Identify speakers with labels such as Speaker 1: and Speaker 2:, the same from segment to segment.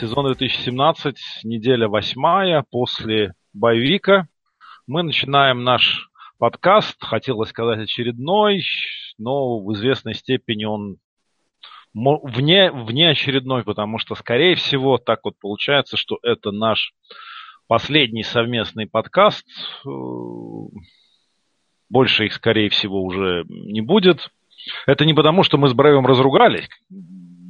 Speaker 1: сезон 2017, неделя восьмая, после боевика. Мы начинаем наш подкаст, хотелось сказать очередной, но в известной степени он вне, вне очередной, потому что, скорее всего, так вот получается, что это наш последний совместный подкаст. Больше их, скорее всего, уже не будет. Это не потому, что мы с Брейвом разругались.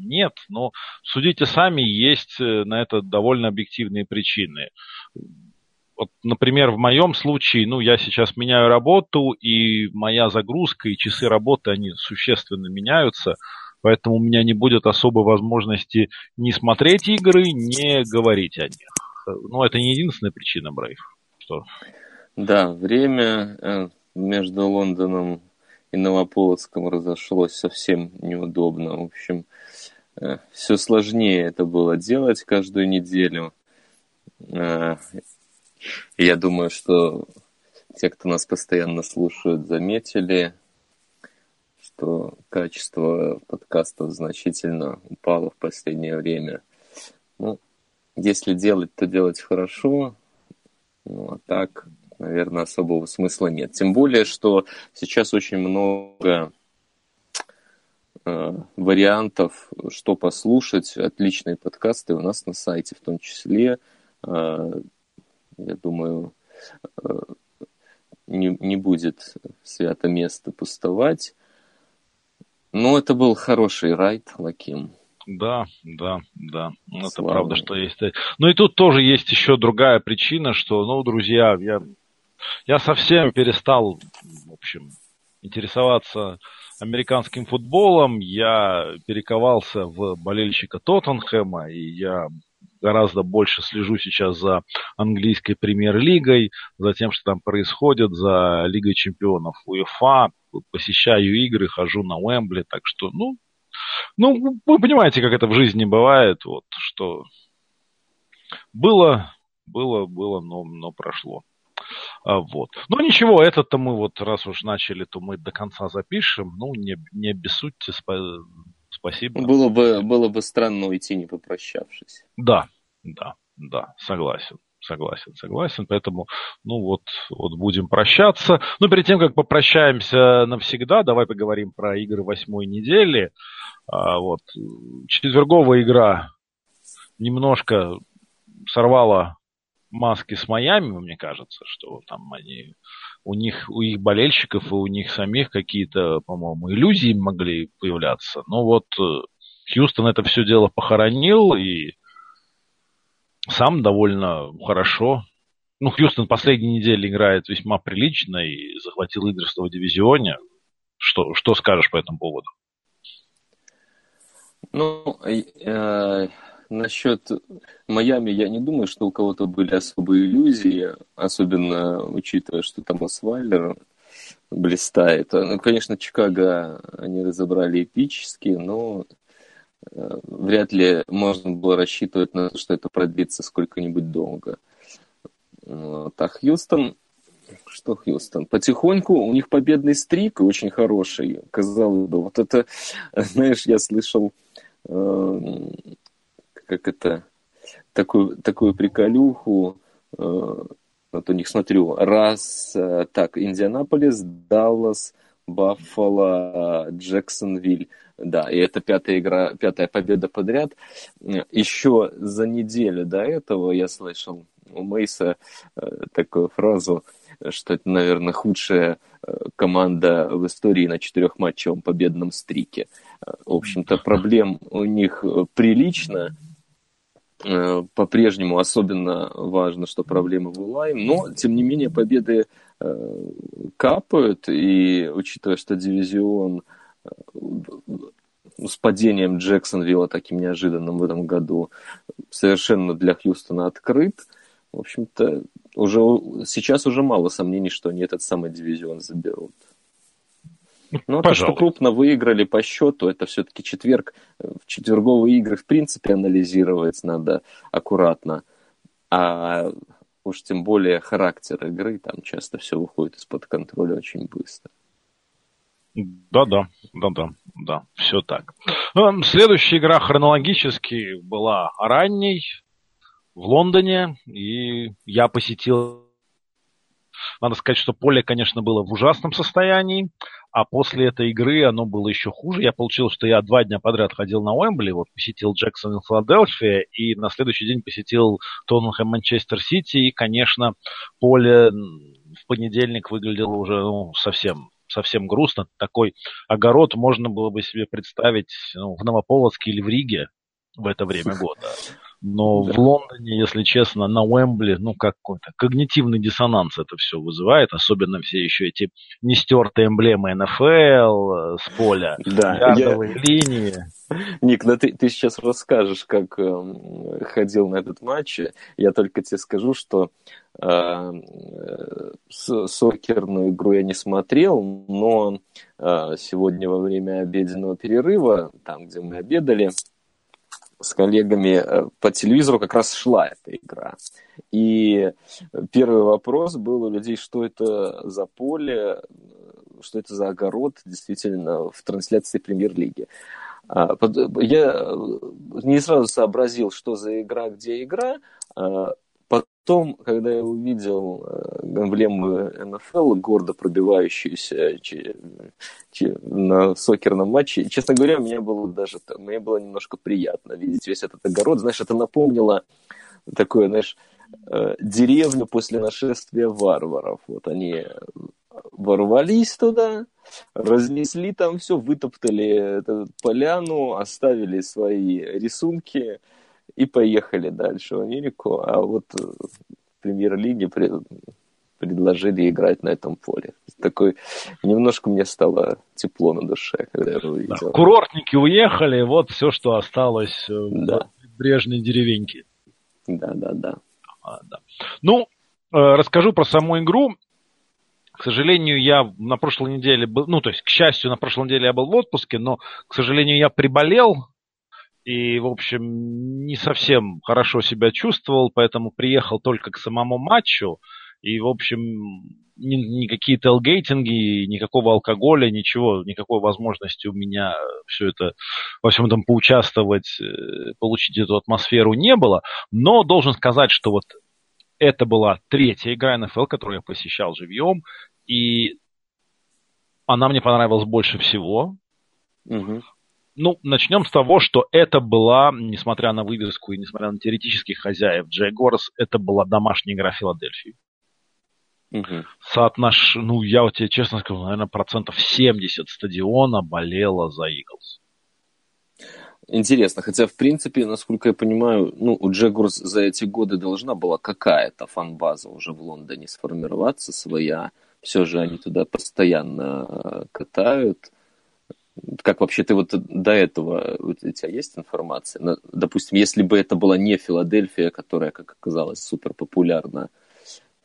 Speaker 1: Нет, но судите сами, есть э, на это довольно объективные причины. Вот, например, в моем случае, ну, я сейчас меняю работу, и моя загрузка и часы работы, они существенно меняются, поэтому у меня не будет особой возможности не смотреть игры, не говорить о них. Но это не единственная причина, Брейв. Что?
Speaker 2: Да, время э, между Лондоном и Новополоцком разошлось совсем неудобно. В общем, все сложнее это было делать каждую неделю. Э, я думаю, что те, кто нас постоянно слушают, заметили, что качество подкастов значительно упало в последнее время. Ну, если делать, то делать хорошо. Ну, а так, наверное, особого смысла нет. Тем более, что сейчас очень много э, вариантов, что послушать. Отличные подкасты у нас на сайте, в том числе, э, я думаю, э, не, не будет свято место пустовать. Но это был хороший райд, Лаким.
Speaker 1: Да, да, да. Это Слава. правда, что есть. Ну и тут тоже есть еще другая причина, что, ну, друзья, я я совсем перестал, в общем, интересоваться американским футболом. Я перековался в болельщика Тоттенхэма, и я гораздо больше слежу сейчас за английской премьер-лигой, за тем, что там происходит, за Лигой чемпионов УЕФА, посещаю игры, хожу на Уэмбли, так что, ну, ну, вы понимаете, как это в жизни бывает, вот, что было, было, было, но, но прошло. А, вот. Но ничего, это-то мы вот, раз уж начали, то мы до конца запишем. Ну, не, не обессудьте, спа- спасибо.
Speaker 2: Было бы, было бы странно уйти, не попрощавшись.
Speaker 1: Да, да, да, согласен. Согласен, согласен. Поэтому, ну вот, вот будем прощаться. Но перед тем, как попрощаемся навсегда, давай поговорим про игры восьмой недели. А, вот, четверговая игра немножко сорвала маски с Майами, мне кажется, что там они, у них, у их болельщиков и у них самих какие-то, по-моему, иллюзии могли появляться. Но вот э, Хьюстон это все дело похоронил и сам довольно хорошо. Ну, Хьюстон последней неделе играет весьма прилично и захватил лидерство в дивизионе. Что, что скажешь по этому поводу?
Speaker 2: Ну, э, Насчет Майами я не думаю, что у кого-то были особые иллюзии, особенно учитывая, что там Освайлер блистает. Ну, конечно, Чикаго они разобрали эпически, но э, вряд ли можно было рассчитывать на то, что это продлится сколько-нибудь долго. Вот. А Хьюстон, что Хьюстон? Потихоньку у них победный стрик очень хороший, казалось бы. Вот это, знаешь, я слышал э, как это, такую, такую приколюху, э, вот у них смотрю, раз, э, так, Индианаполис, Даллас, Баффало, Джексонвиль, да, и это пятая игра, пятая победа подряд. Еще за неделю до этого я слышал у Мейса э, такую фразу, что это, наверное, худшая команда в истории на четырехматчевом победном стрике. В общем-то, проблем у них прилично, по-прежнему особенно важно, что проблемы в Улайм, но, тем не менее, победы э, капают, и учитывая, что дивизион э, с падением Джексонвилла таким неожиданным в этом году совершенно для Хьюстона открыт. В общем-то, уже, сейчас уже мало сомнений, что они этот самый дивизион заберут. Но то, что крупно выиграли по счету, это все-таки четверг. В четверговые игры, в принципе, анализировать надо аккуратно. А уж тем более характер игры, там часто все выходит из-под контроля очень быстро.
Speaker 1: Да-да, да-да, да, все так. Ну, следующая игра хронологически была ранней в Лондоне, и я посетил надо сказать, что поле, конечно, было в ужасном состоянии, а после этой игры оно было еще хуже. Я получил, что я два дня подряд ходил на Уэмбли, вот посетил Джексон и Филадельфия, и на следующий день посетил Тоттенхэм Манчестер Сити, и, конечно, поле в понедельник выглядело уже ну, совсем совсем грустно. Такой огород можно было бы себе представить ну, в Новополоцке или в Риге в это время года. Но да. в Лондоне, если честно, на Уэмбли, ну, какой-то когнитивный диссонанс это все вызывает, особенно все еще эти нестертые эмблемы НФЛ с поля, да, ярдовые я... линии.
Speaker 2: Ник, ну ты, ты сейчас расскажешь, как э, ходил на этот матч. Я только тебе скажу, что э, сокерную игру я не смотрел, но э, сегодня во время обеденного перерыва, там, где мы обедали, с коллегами э, по телевизору как раз шла эта игра. И первый вопрос был у людей, что это за поле, что это за огород действительно в трансляции премьер-лиги. А, я не сразу сообразил, что за игра, где игра. Потом, когда я увидел э, эмблему НФЛ, гордо пробивающуюся на сокерном матче, честно говоря, мне было даже мне было немножко приятно видеть весь этот огород. Знаешь, это напомнило такое, знаешь, э, деревню после нашествия варваров. Вот они ворвались туда, разнесли там все, вытоптали поляну, оставили свои рисунки, и поехали дальше в Америку. А вот э, в премьер-лиге предложили играть на этом поле. Такой немножко мне стало тепло на душе, когда я увидел. Да,
Speaker 1: курортники уехали, вот все, что осталось э, да. в брежной деревеньке.
Speaker 2: Да, да, да.
Speaker 1: А, да. Ну, э, расскажу про саму игру. К сожалению, я на прошлой неделе был, ну, то есть, к счастью, на прошлой неделе я был в отпуске, но, к сожалению, я приболел, и, в общем, не совсем хорошо себя чувствовал, поэтому приехал только к самому матчу. И, в общем, ни, никакие телгейтинги, никакого алкоголя, ничего, никакой возможности у меня все это, во всем этом поучаствовать, э, получить эту атмосферу не было. Но должен сказать, что вот это была третья игра НФЛ, которую я посещал живьем, и она мне понравилась больше всего. Угу. Ну, начнем с того, что это была, несмотря на вывеску и несмотря на теоретических хозяев Джейгорс, это была домашняя игра Филадельфии. Угу. Соотнош... Ну, я вот тебе честно скажу, наверное, процентов 70 стадиона болело за Иглс.
Speaker 2: Интересно, хотя, в принципе, насколько я понимаю, ну, у Джегурс за эти годы должна была какая-то фан-база уже в Лондоне сформироваться своя. Все же они туда постоянно э, катают. Как вообще ты вот до этого, у тебя есть информация? Допустим, если бы это была не Филадельфия, которая, как оказалось, супер популярна,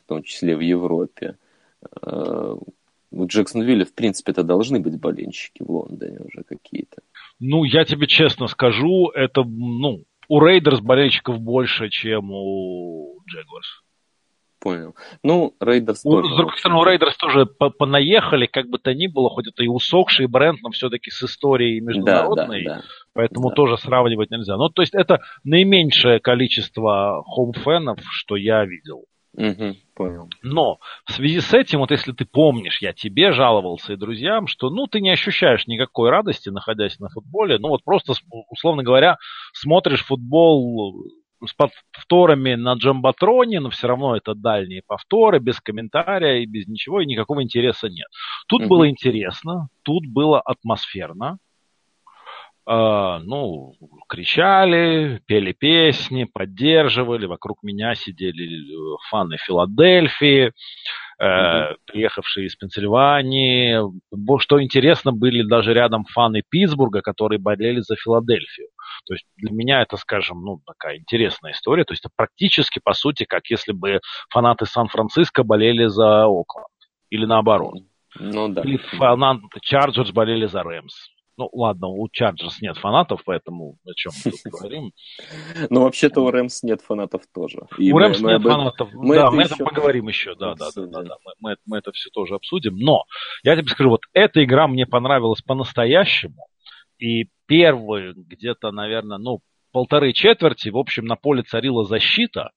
Speaker 2: в том числе в Европе, э, в Джексонвилле, в принципе, это должны быть болельщики в Лондоне уже какие-то.
Speaker 1: Ну, я тебе честно скажу, это, ну, у Рейдерс болельщиков больше, чем у Джегуарс
Speaker 2: понял. Ну, Рейдерс
Speaker 1: тоже. С другой стороны, у Рейдерс тоже понаехали, как бы то ни было, хоть это и усохший бренд, но все-таки с историей международной. Да, да, да. Поэтому да. тоже сравнивать нельзя. Ну, то есть это наименьшее количество home fan ов, что я видел.
Speaker 2: Угу, понял.
Speaker 1: Но в связи с этим, вот если ты помнишь, я тебе жаловался и друзьям, что ну ты не ощущаешь никакой радости, находясь на футболе, ну вот просто, условно говоря, смотришь футбол с повторами на Джамбатроне, но все равно это дальние повторы, без комментария и без ничего, и никакого интереса нет. Тут mm-hmm. было интересно, тут было атмосферно. Э, ну, кричали, пели песни, поддерживали, вокруг меня сидели э, фаны Филадельфии. э, приехавшие из Пенсильвании. Что интересно, были даже рядом фаны Питтсбурга, которые болели за Филадельфию. То есть для меня это, скажем, ну, такая интересная история. То есть это практически, по сути, как если бы фанаты Сан-Франциско болели за Окленд. Или наоборот.
Speaker 2: Ну да.
Speaker 1: Или фанаты Чарджерс болели за Рэмс. Ну, ладно, у Чарджерс нет фанатов, поэтому о чем мы тут говорим.
Speaker 2: Ну, вообще-то у Рэмс нет фанатов тоже.
Speaker 1: у Рэмс нет фанатов, да, мы это поговорим еще, да, да, да, да, мы, мы это все тоже обсудим. Но я тебе скажу, вот эта игра мне понравилась по-настоящему. И первые где-то, наверное, ну, полторы четверти, в общем, на поле царила защита.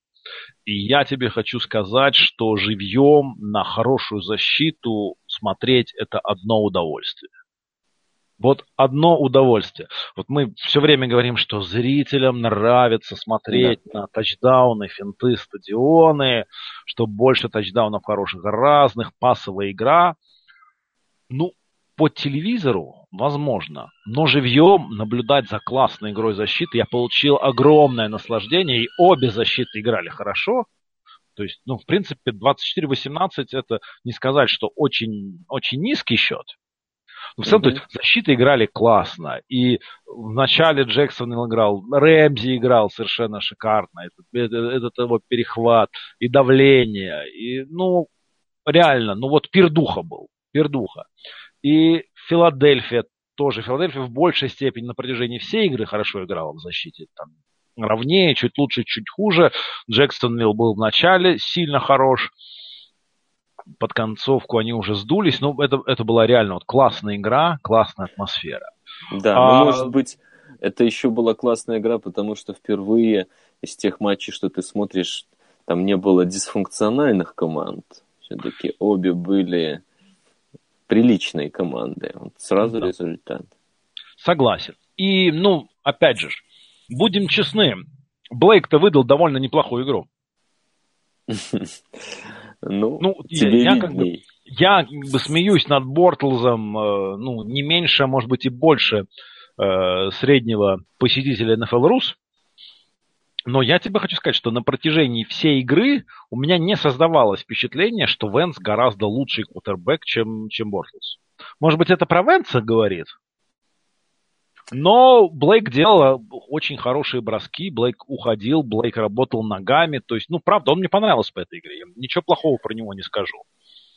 Speaker 1: И я тебе хочу сказать, что живьем на хорошую защиту смотреть это одно удовольствие. Вот одно удовольствие. Вот мы все время говорим, что зрителям нравится смотреть да. на тачдауны, финты, стадионы, что больше тачдаунов хороших, разных, пасовая игра. Ну, по телевизору, возможно, но живьем наблюдать за классной игрой защиты я получил огромное наслаждение, и обе защиты играли хорошо. То есть, ну, в принципе, 24-18 это не сказать, что очень, очень низкий счет. Но в целом, mm-hmm. то есть, защиты играли классно. И в начале Джексон играл, Рэмзи играл совершенно шикарно. Этот, этот, этот его перехват и давление. И, ну, реально, ну вот пердуха был. Пердуха. И Филадельфия тоже. Филадельфия в большей степени на протяжении всей игры хорошо играла в защите. Там ровнее, чуть лучше, чуть хуже. Джексонвилл был в начале сильно хорош. Под концовку они уже сдулись. Но это, это была реально вот классная игра, классная атмосфера.
Speaker 2: Да, а... ну, может быть, это еще была классная игра, потому что впервые из тех матчей, что ты смотришь, там не было дисфункциональных команд. Все-таки обе были приличной команды. Вот сразу да. результат.
Speaker 1: Согласен. И, ну, опять же, будем честны, Блейк-то выдал довольно неплохую игру.
Speaker 2: Ну, ну тебе я, как бы,
Speaker 1: я как бы смеюсь над Бортлзом, э, ну, не меньше, а может быть и больше э, среднего посетителя NFL Rus. Но я тебе хочу сказать, что на протяжении всей игры у меня не создавалось впечатление, что Венс гораздо лучший квотербек, чем, чем Бортлс. Может быть, это про Венса говорит? Но Блейк делал очень хорошие броски, Блейк уходил, Блейк работал ногами. То есть, ну, правда, он мне понравился по этой игре. Я ничего плохого про него не скажу.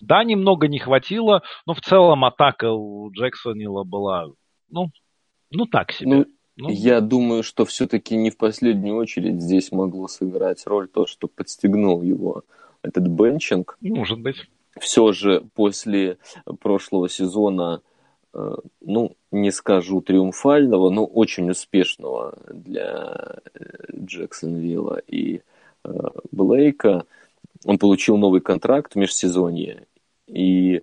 Speaker 1: Да, немного не хватило, но в целом атака у Джексонила была, ну, ну так себе. Ну,
Speaker 2: ну, Я думаю, что все-таки не в последнюю очередь здесь могло сыграть роль то, что подстегнул его этот бенчинг.
Speaker 1: Может быть.
Speaker 2: Все же после прошлого сезона, э, ну, не скажу триумфального, но очень успешного для э, Джексонвилла и э, Блейка, он получил новый контракт в межсезонье. И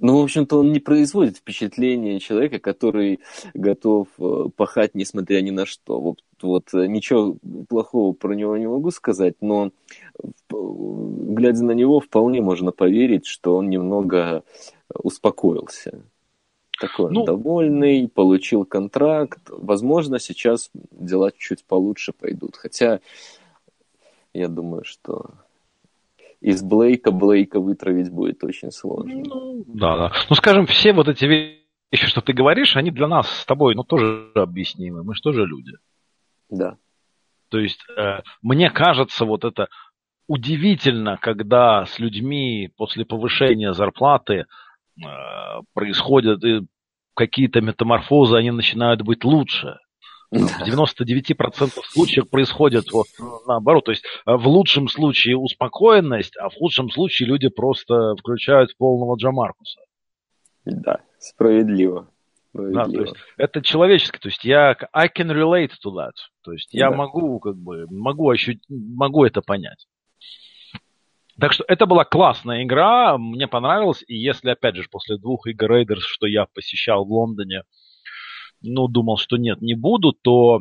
Speaker 2: ну, в общем-то, он не производит впечатление человека, который готов э, пахать, несмотря ни на что. Вот, вот э, ничего плохого про него не могу сказать, но глядя на него, вполне можно поверить, что он немного успокоился. Такой ну, довольный, получил контракт. Возможно, сейчас дела чуть получше пойдут. Хотя я думаю, что из Блейка Блейка вытравить будет очень сложно.
Speaker 1: Ну, да, да. Ну, скажем, все вот эти вещи, что ты говоришь, они для нас с тобой, ну, тоже объяснимы. Мы же тоже люди.
Speaker 2: Да.
Speaker 1: То есть, э, мне кажется, вот это удивительно, когда с людьми после повышения зарплаты происходят э, какие-то метаморфозы, они начинают быть лучше. В 99% случаев происходит вот наоборот. То есть э, в лучшем случае успокоенность, а в худшем случае люди просто включают полного Джамаркуса.
Speaker 2: Да, справедливо.
Speaker 1: Да, то есть это человечески, то есть я I can relate to that, то есть я да. могу как бы могу ощутить, могу это понять. Так что это была классная игра, мне понравилось, и если опять же после двух игр Raiders, что я посещал в Лондоне, ну, думал, что нет, не буду, то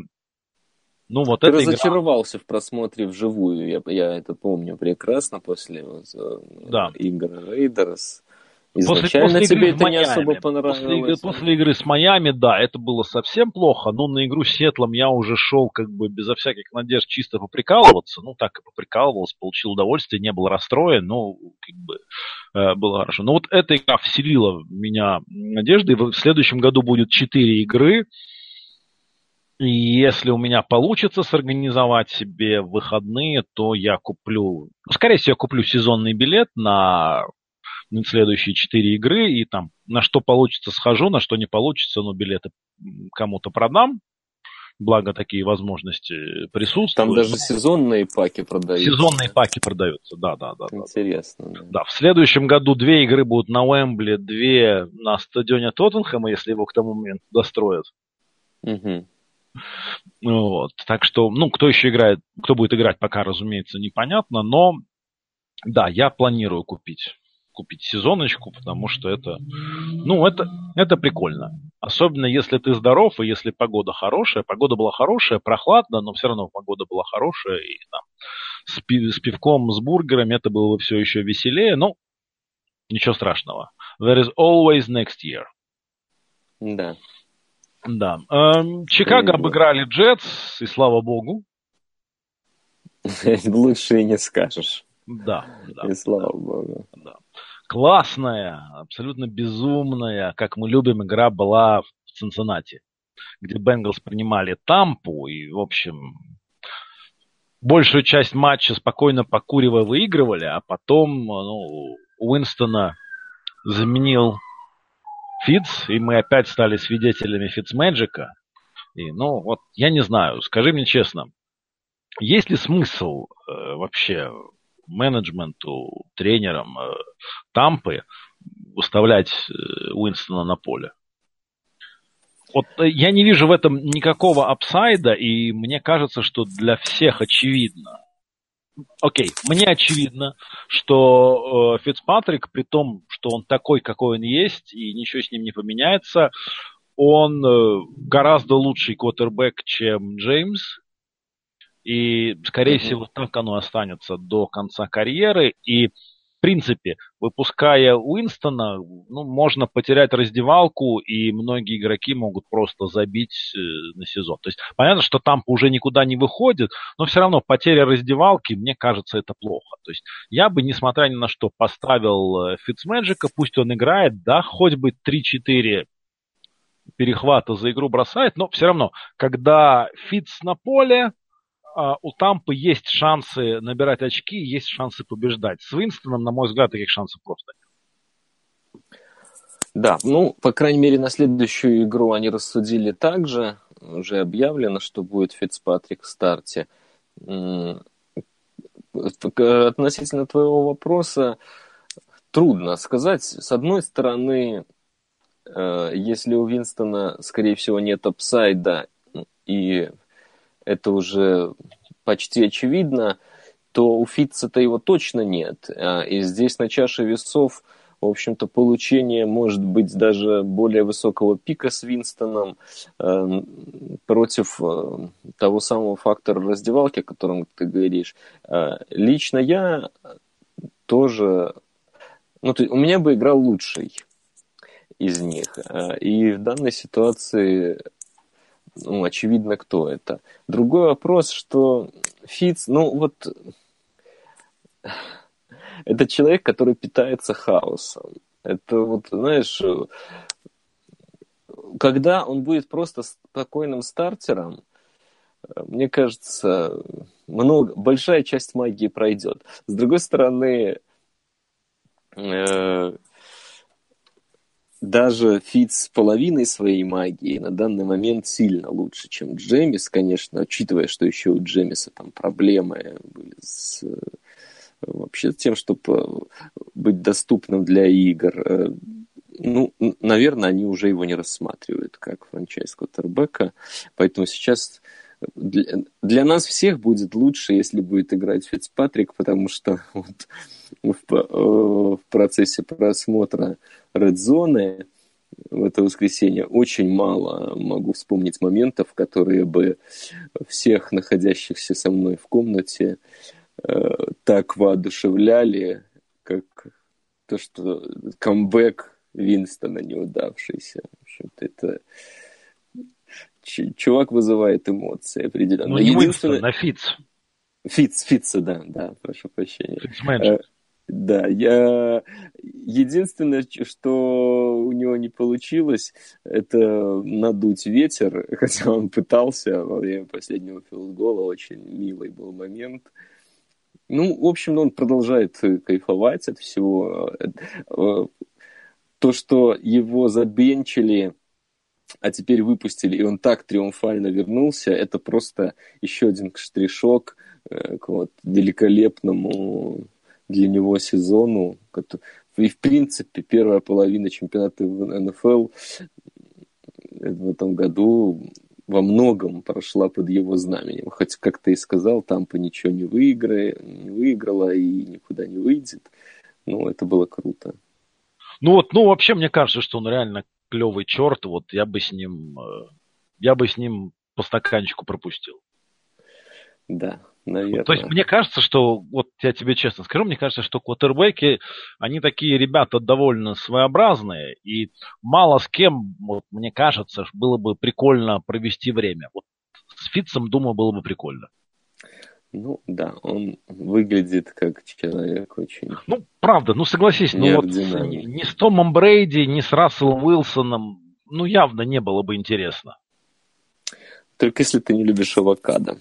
Speaker 1: ну, вот
Speaker 2: Ты разочаровался игра... в просмотре вживую, я, я это помню прекрасно после вот,
Speaker 1: да.
Speaker 2: игр Raiders. Изначально после, после тебе это Майами, не особо понравилось.
Speaker 1: После, после игры с Майами, да, это было совсем плохо, но на игру с Сетлом я уже шел как бы безо всяких надежд чисто поприкалываться. Ну, так и поприкалывался, получил удовольствие, не был расстроен, но как бы э, было хорошо. Но вот эта игра вселила в меня надежды. В следующем году будет 4 игры. И если у меня получится сорганизовать себе выходные, то я куплю, скорее всего, я куплю сезонный билет на следующие четыре игры, и там на что получится схожу, на что не получится, но билеты кому-то продам. Благо такие возможности присутствуют.
Speaker 2: Там даже сезонные паки продаются.
Speaker 1: Сезонные паки продаются, да, да, да.
Speaker 2: Интересно.
Speaker 1: Да. да, в следующем году две игры будут на Уэмбли, две на стадионе Тоттенхэма, если его к тому моменту достроят. Угу. Вот. Так что, ну, кто еще играет, кто будет играть, пока, разумеется, непонятно, но да, я планирую купить купить сезоночку, потому что это, ну, это, это прикольно. Особенно если ты здоров, и если погода хорошая. Погода была хорошая, прохладно, но все равно погода была хорошая. И там с, пив, с пивком, с бургерами это было бы все еще веселее. Но ничего страшного. There is always next year.
Speaker 2: Да.
Speaker 1: Да. Эм, Чикаго обыграли Джетс, и слава богу.
Speaker 2: Лучше и не скажешь.
Speaker 1: Да, да.
Speaker 2: И слава да, богу.
Speaker 1: Да классная, абсолютно безумная, как мы любим, игра была в Цинциннати, где Бенгалс принимали Тампу и, в общем, большую часть матча спокойно покуривая выигрывали, а потом ну, Уинстона заменил Фитц, и мы опять стали свидетелями Фитцмэджика. И, ну, вот, я не знаю, скажи мне честно, есть ли смысл э, вообще менеджменту, тренерам э, Тампы выставлять э, Уинстона на поле. Вот э, я не вижу в этом никакого апсайда, и мне кажется, что для всех очевидно. Окей, мне очевидно, что э, Фицпатрик, при том, что он такой, какой он есть, и ничего с ним не поменяется, он э, гораздо лучший квотербек, чем Джеймс, и, скорее mm-hmm. всего, так оно останется до конца карьеры. И, в принципе, выпуская Уинстона, ну, можно потерять раздевалку, и многие игроки могут просто забить э, на сезон. То есть, понятно, что там уже никуда не выходит, но все равно потеря раздевалки, мне кажется, это плохо. То есть, я бы, несмотря ни на что, поставил э, Фитцмэджика, пусть он играет, да, хоть бы 3-4 перехвата за игру бросает, но все равно, когда Фитц на поле, у Тампы есть шансы набирать очки, есть шансы побеждать. С Винстоном, на мой взгляд, таких шансов просто нет.
Speaker 2: Да, ну, по крайней мере, на следующую игру они рассудили так же. Уже объявлено, что будет Фицпатрик в старте. Относительно твоего вопроса, трудно сказать. С одной стороны, э, если у Винстона, скорее всего, нет апсайда, и это уже почти очевидно, то у Фитца-то его точно нет. А, и здесь на чаше весов, в общем-то, получение может быть даже более высокого пика с Винстоном э, против э, того самого фактора раздевалки, о котором ты говоришь. Лично я тоже... Ну, то, у меня бы играл лучший из них. И в данной ситуации ну, очевидно, кто это. Другой вопрос, что Фиц, ну вот, это человек, который питается хаосом. Это вот, знаешь, когда он будет просто спокойным стартером, мне кажется, много, большая часть магии пройдет. С другой стороны, э, даже Фит с половиной своей магии на данный момент сильно лучше, чем Джемис, конечно, учитывая, что еще у Джемиса там проблемы были с вообще тем, чтобы быть доступным для игр. Э, ну, наверное, они уже его не рассматривают как франчайз Коттербека, поэтому сейчас для, для нас всех будет лучше, если будет играть Фицпатрик, потому что вот в, э, в процессе просмотра Zone в это воскресенье очень мало могу вспомнить моментов, которые бы всех находящихся со мной в комнате э, так воодушевляли, как то, что камбэк Винстона неудавшийся. В общем-то, это чувак вызывает эмоции определенно.
Speaker 1: Ну, не Единственное... Уинстон, а Фитц.
Speaker 2: Фитц, Фитца, да, да, прошу прощения. Фитцменеджер. Да, я единственное, что у него не получилось, это надуть ветер, хотя он пытался во время последнего филдгола, очень милый был момент. Ну, в общем, он продолжает кайфовать от всего. То, что его забенчили, а теперь выпустили, и он так триумфально вернулся, это просто еще один штришок э, к вот великолепному для него сезону. И, в принципе, первая половина чемпионата в НФЛ в этом году во многом прошла под его знаменем. Хоть, как ты и сказал, Тампа ничего не, выиграя, не выиграла и никуда не выйдет. Но это было круто.
Speaker 1: Ну вот, ну вообще мне кажется, что он реально клевый черт. Вот я бы с ним, э, я бы с ним по стаканчику пропустил.
Speaker 2: Да, наверное.
Speaker 1: То есть мне кажется, что, вот я тебе честно скажу, мне кажется, что квотербеки, они такие ребята довольно своеобразные, и мало с кем, вот, мне кажется, было бы прикольно провести время. Вот с Фитцем, думаю, было бы прикольно.
Speaker 2: Ну, да, он выглядит как человек очень...
Speaker 1: Ну, правда, ну согласись, ну вот ни с Томом Брейди, ни с Расселом Уилсоном, ну, явно не было бы интересно.
Speaker 2: Только если ты не любишь авокадо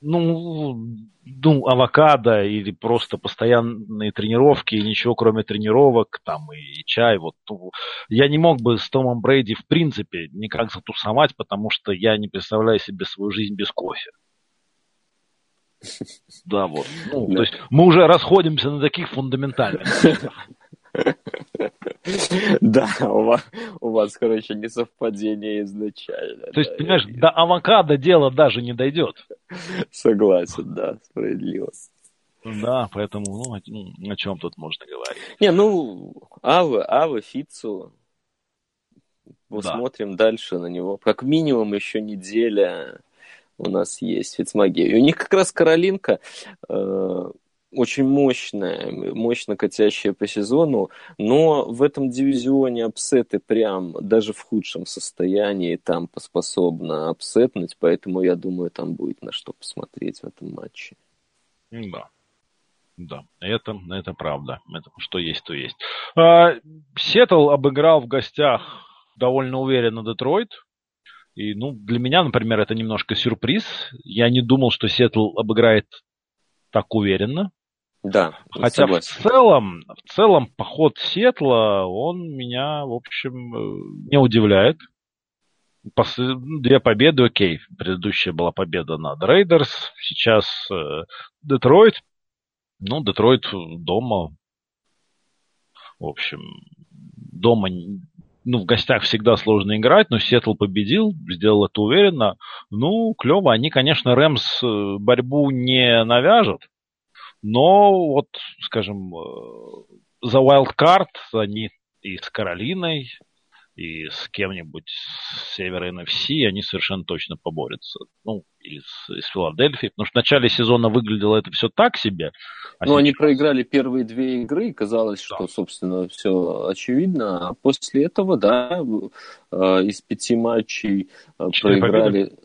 Speaker 1: ну, ну, авокадо или просто постоянные тренировки, и ничего кроме тренировок, там и чай, вот. Я не мог бы с Томом Брейди в принципе никак затусовать, потому что я не представляю себе свою жизнь без кофе. Да, вот. Ну, То есть мы уже расходимся на таких фундаментальных.
Speaker 2: Да, у вас, у вас, короче, не совпадение изначально.
Speaker 1: То есть, понимаешь, до авокадо дело даже не дойдет.
Speaker 2: Согласен, да, справедливо.
Speaker 1: Да, поэтому, ну, о, о чем тут можно говорить?
Speaker 2: Не, ну, Ава, Ава, Фицу, посмотрим да. дальше на него. Как минимум еще неделя у нас есть Фицмагия. И у них как раз Каролинка, э, очень мощная, мощно катящая по сезону, но в этом дивизионе апсеты прям даже в худшем состоянии там способна апсетнуть, поэтому я думаю, там будет на что посмотреть в этом матче.
Speaker 1: Да. Да, это, это правда. Это что есть, то есть. А, Сиэтл обыграл в гостях довольно уверенно Детройт. И, ну, для меня, например, это немножко сюрприз. Я не думал, что Сиэтл обыграет так уверенно.
Speaker 2: Да,
Speaker 1: Хотя согласен. в целом, в целом поход Сиэтла, он меня, в общем, э, не удивляет. Пос... Две победы, окей. Предыдущая была победа над Рейдерс, сейчас э, Детройт. Ну, Детройт дома. В общем, дома, ну, в гостях всегда сложно играть, но Сетл победил, сделал это уверенно. Ну, клево. Они, конечно, Рэмс э, борьбу не навяжут, но вот, скажем, э, за wildcard они и с Каролиной, и с кем-нибудь с севера NFC они совершенно точно поборются. Ну, или с, из Филадельфии. Потому что в начале сезона выглядело это все так себе.
Speaker 2: А ну, сейчас... они проиграли первые две игры, и казалось, да. что, собственно, все очевидно. А после этого, да, э, из пяти матчей э, проиграли... Победы?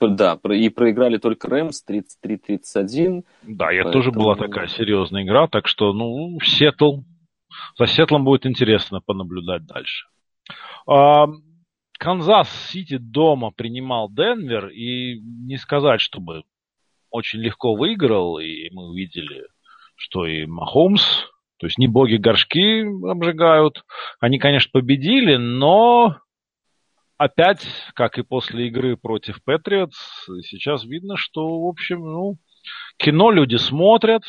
Speaker 2: Да, и проиграли только Рэмс 33-31.
Speaker 1: Да, это поэтому... тоже была такая серьезная игра, так что, ну, Сиэтл, за Сиэтлом будет интересно понаблюдать дальше. Канзас-Сити дома принимал Денвер, и не сказать, чтобы очень легко выиграл, и мы увидели, что и Махомс, то есть не боги горшки обжигают. Они, конечно, победили, но опять, как и после игры против Патриотс, сейчас видно, что, в общем, ну, кино люди смотрят,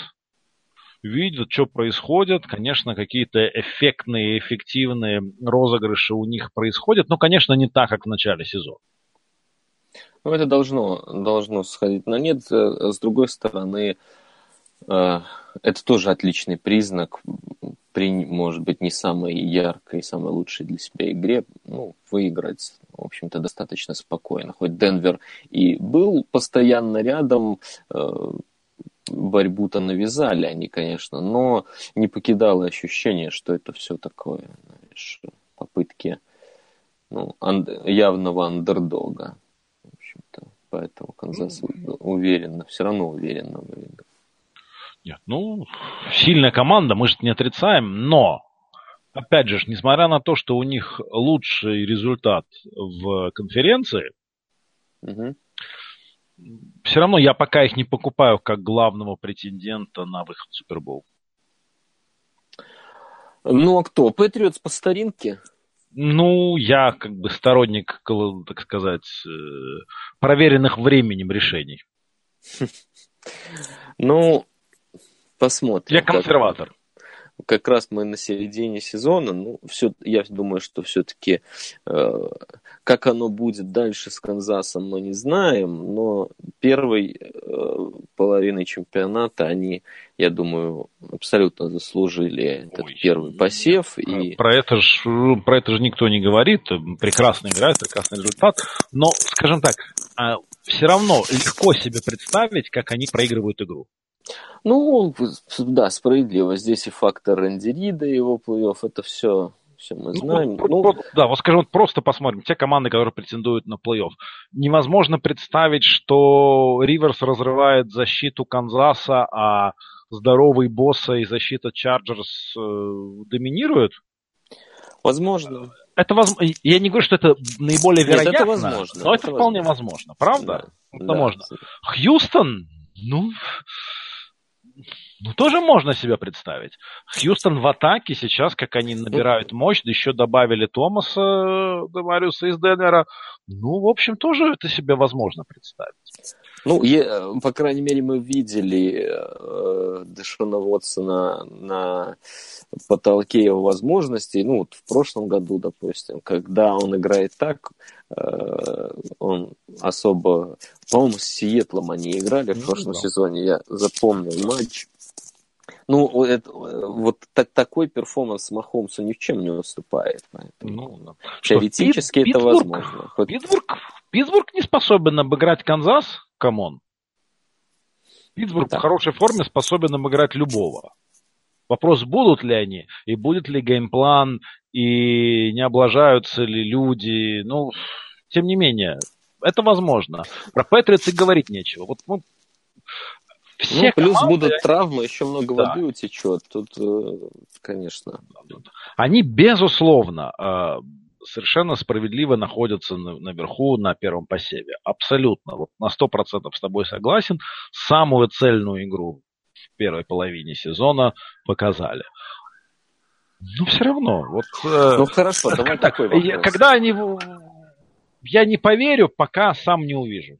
Speaker 1: видят, что происходит. Конечно, какие-то эффектные, эффективные розыгрыши у них происходят, но, конечно, не так, как в начале сезона.
Speaker 2: Ну, это должно, должно сходить на нет. С другой стороны, э, это тоже отличный признак при, может быть, не самой яркой, самой лучшей для себя игре, ну, выиграть, в общем-то, достаточно спокойно. Хоть Денвер и был постоянно рядом, э, борьбу-то навязали они, конечно, но не покидало ощущение, что это все такое, знаешь, попытки ну, анд, явного андердога. В общем-то, поэтому Канзас уверенно, все равно уверенно выиграл.
Speaker 1: Нет, ну, сильная команда, мы же не отрицаем, но, опять же, несмотря на то, что у них лучший результат в конференции, угу. Все равно я пока их не покупаю как главного претендента на выход в Супербол.
Speaker 2: Ну, а кто? Патриотс по старинке?
Speaker 1: Ну, я как бы сторонник, так сказать, э, проверенных временем решений.
Speaker 2: Ну, Посмотрим.
Speaker 1: Я консерватор.
Speaker 2: Как, раз мы на середине сезона. Ну, все, я думаю, что все-таки э, как оно будет дальше с Канзасом, мы не знаем. Но первой э, половиной чемпионата они, я думаю, абсолютно заслужили этот Ой, первый посев.
Speaker 1: Про, и... про, это ж, про это же никто не говорит. Прекрасно играет, прекрасный результат. Но, скажем так, а, все равно легко себе представить, как они проигрывают игру.
Speaker 2: Ну, да, справедливо. Здесь и фактор Рэнди Рида, его плей-офф, это все, все мы ну, знаем. Ну,
Speaker 1: ну, да, вот скажем, вот просто посмотрим. Те команды, которые претендуют на плей-офф. Невозможно представить, что Риверс разрывает защиту Канзаса, а здоровый босса и защита Чарджерс э, доминируют.
Speaker 2: Возможно.
Speaker 1: Это возможно. Я не говорю, что это наиболее вероятно, Нет, это возможно. но это, это вполне возможно, возможно правда? Да, это да. можно. Хьюстон, ну, ну, тоже можно себе представить. Хьюстон в атаке сейчас, как они набирают мощь, да еще добавили Томаса Демариуса из Денвера. Ну, в общем, тоже это себе возможно представить.
Speaker 2: Ну, я, по крайней мере, мы видели э, Дэшона Уотсона на потолке его возможностей. Ну, вот в прошлом году, допустим, когда он играет так, э, он особо... По-моему, с Сиэтлом они играли в ну прошлом да. сезоне. Я запомнил матч. Ну, это, вот так, такой перформанс Махомсу ни в чем не уступает. Поэтому, ну, теоретически Пит, это Питтсбург, возможно.
Speaker 1: Хоть... Питтсбург, Питтсбург не способен обыграть Канзас, come on. Питтсбург да. в хорошей форме способен обыграть любого. Вопрос, будут ли они, и будет ли game plan, и не облажаются ли люди. Ну, тем не менее, это возможно. Про Патриотс и говорить нечего. Вот ну,
Speaker 2: все ну, плюс команды, будут травмы, еще много да. воды утечет. Тут, э, конечно.
Speaker 1: Они, безусловно, э, совершенно справедливо находятся наверху на первом посеве. Абсолютно. Вот на сто процентов с тобой согласен. Самую цельную игру в первой половине сезона показали. Но все равно. Вот,
Speaker 2: э, ну хорошо, давай такой вопрос.
Speaker 1: Когда они... Я не поверю, пока сам не увижу.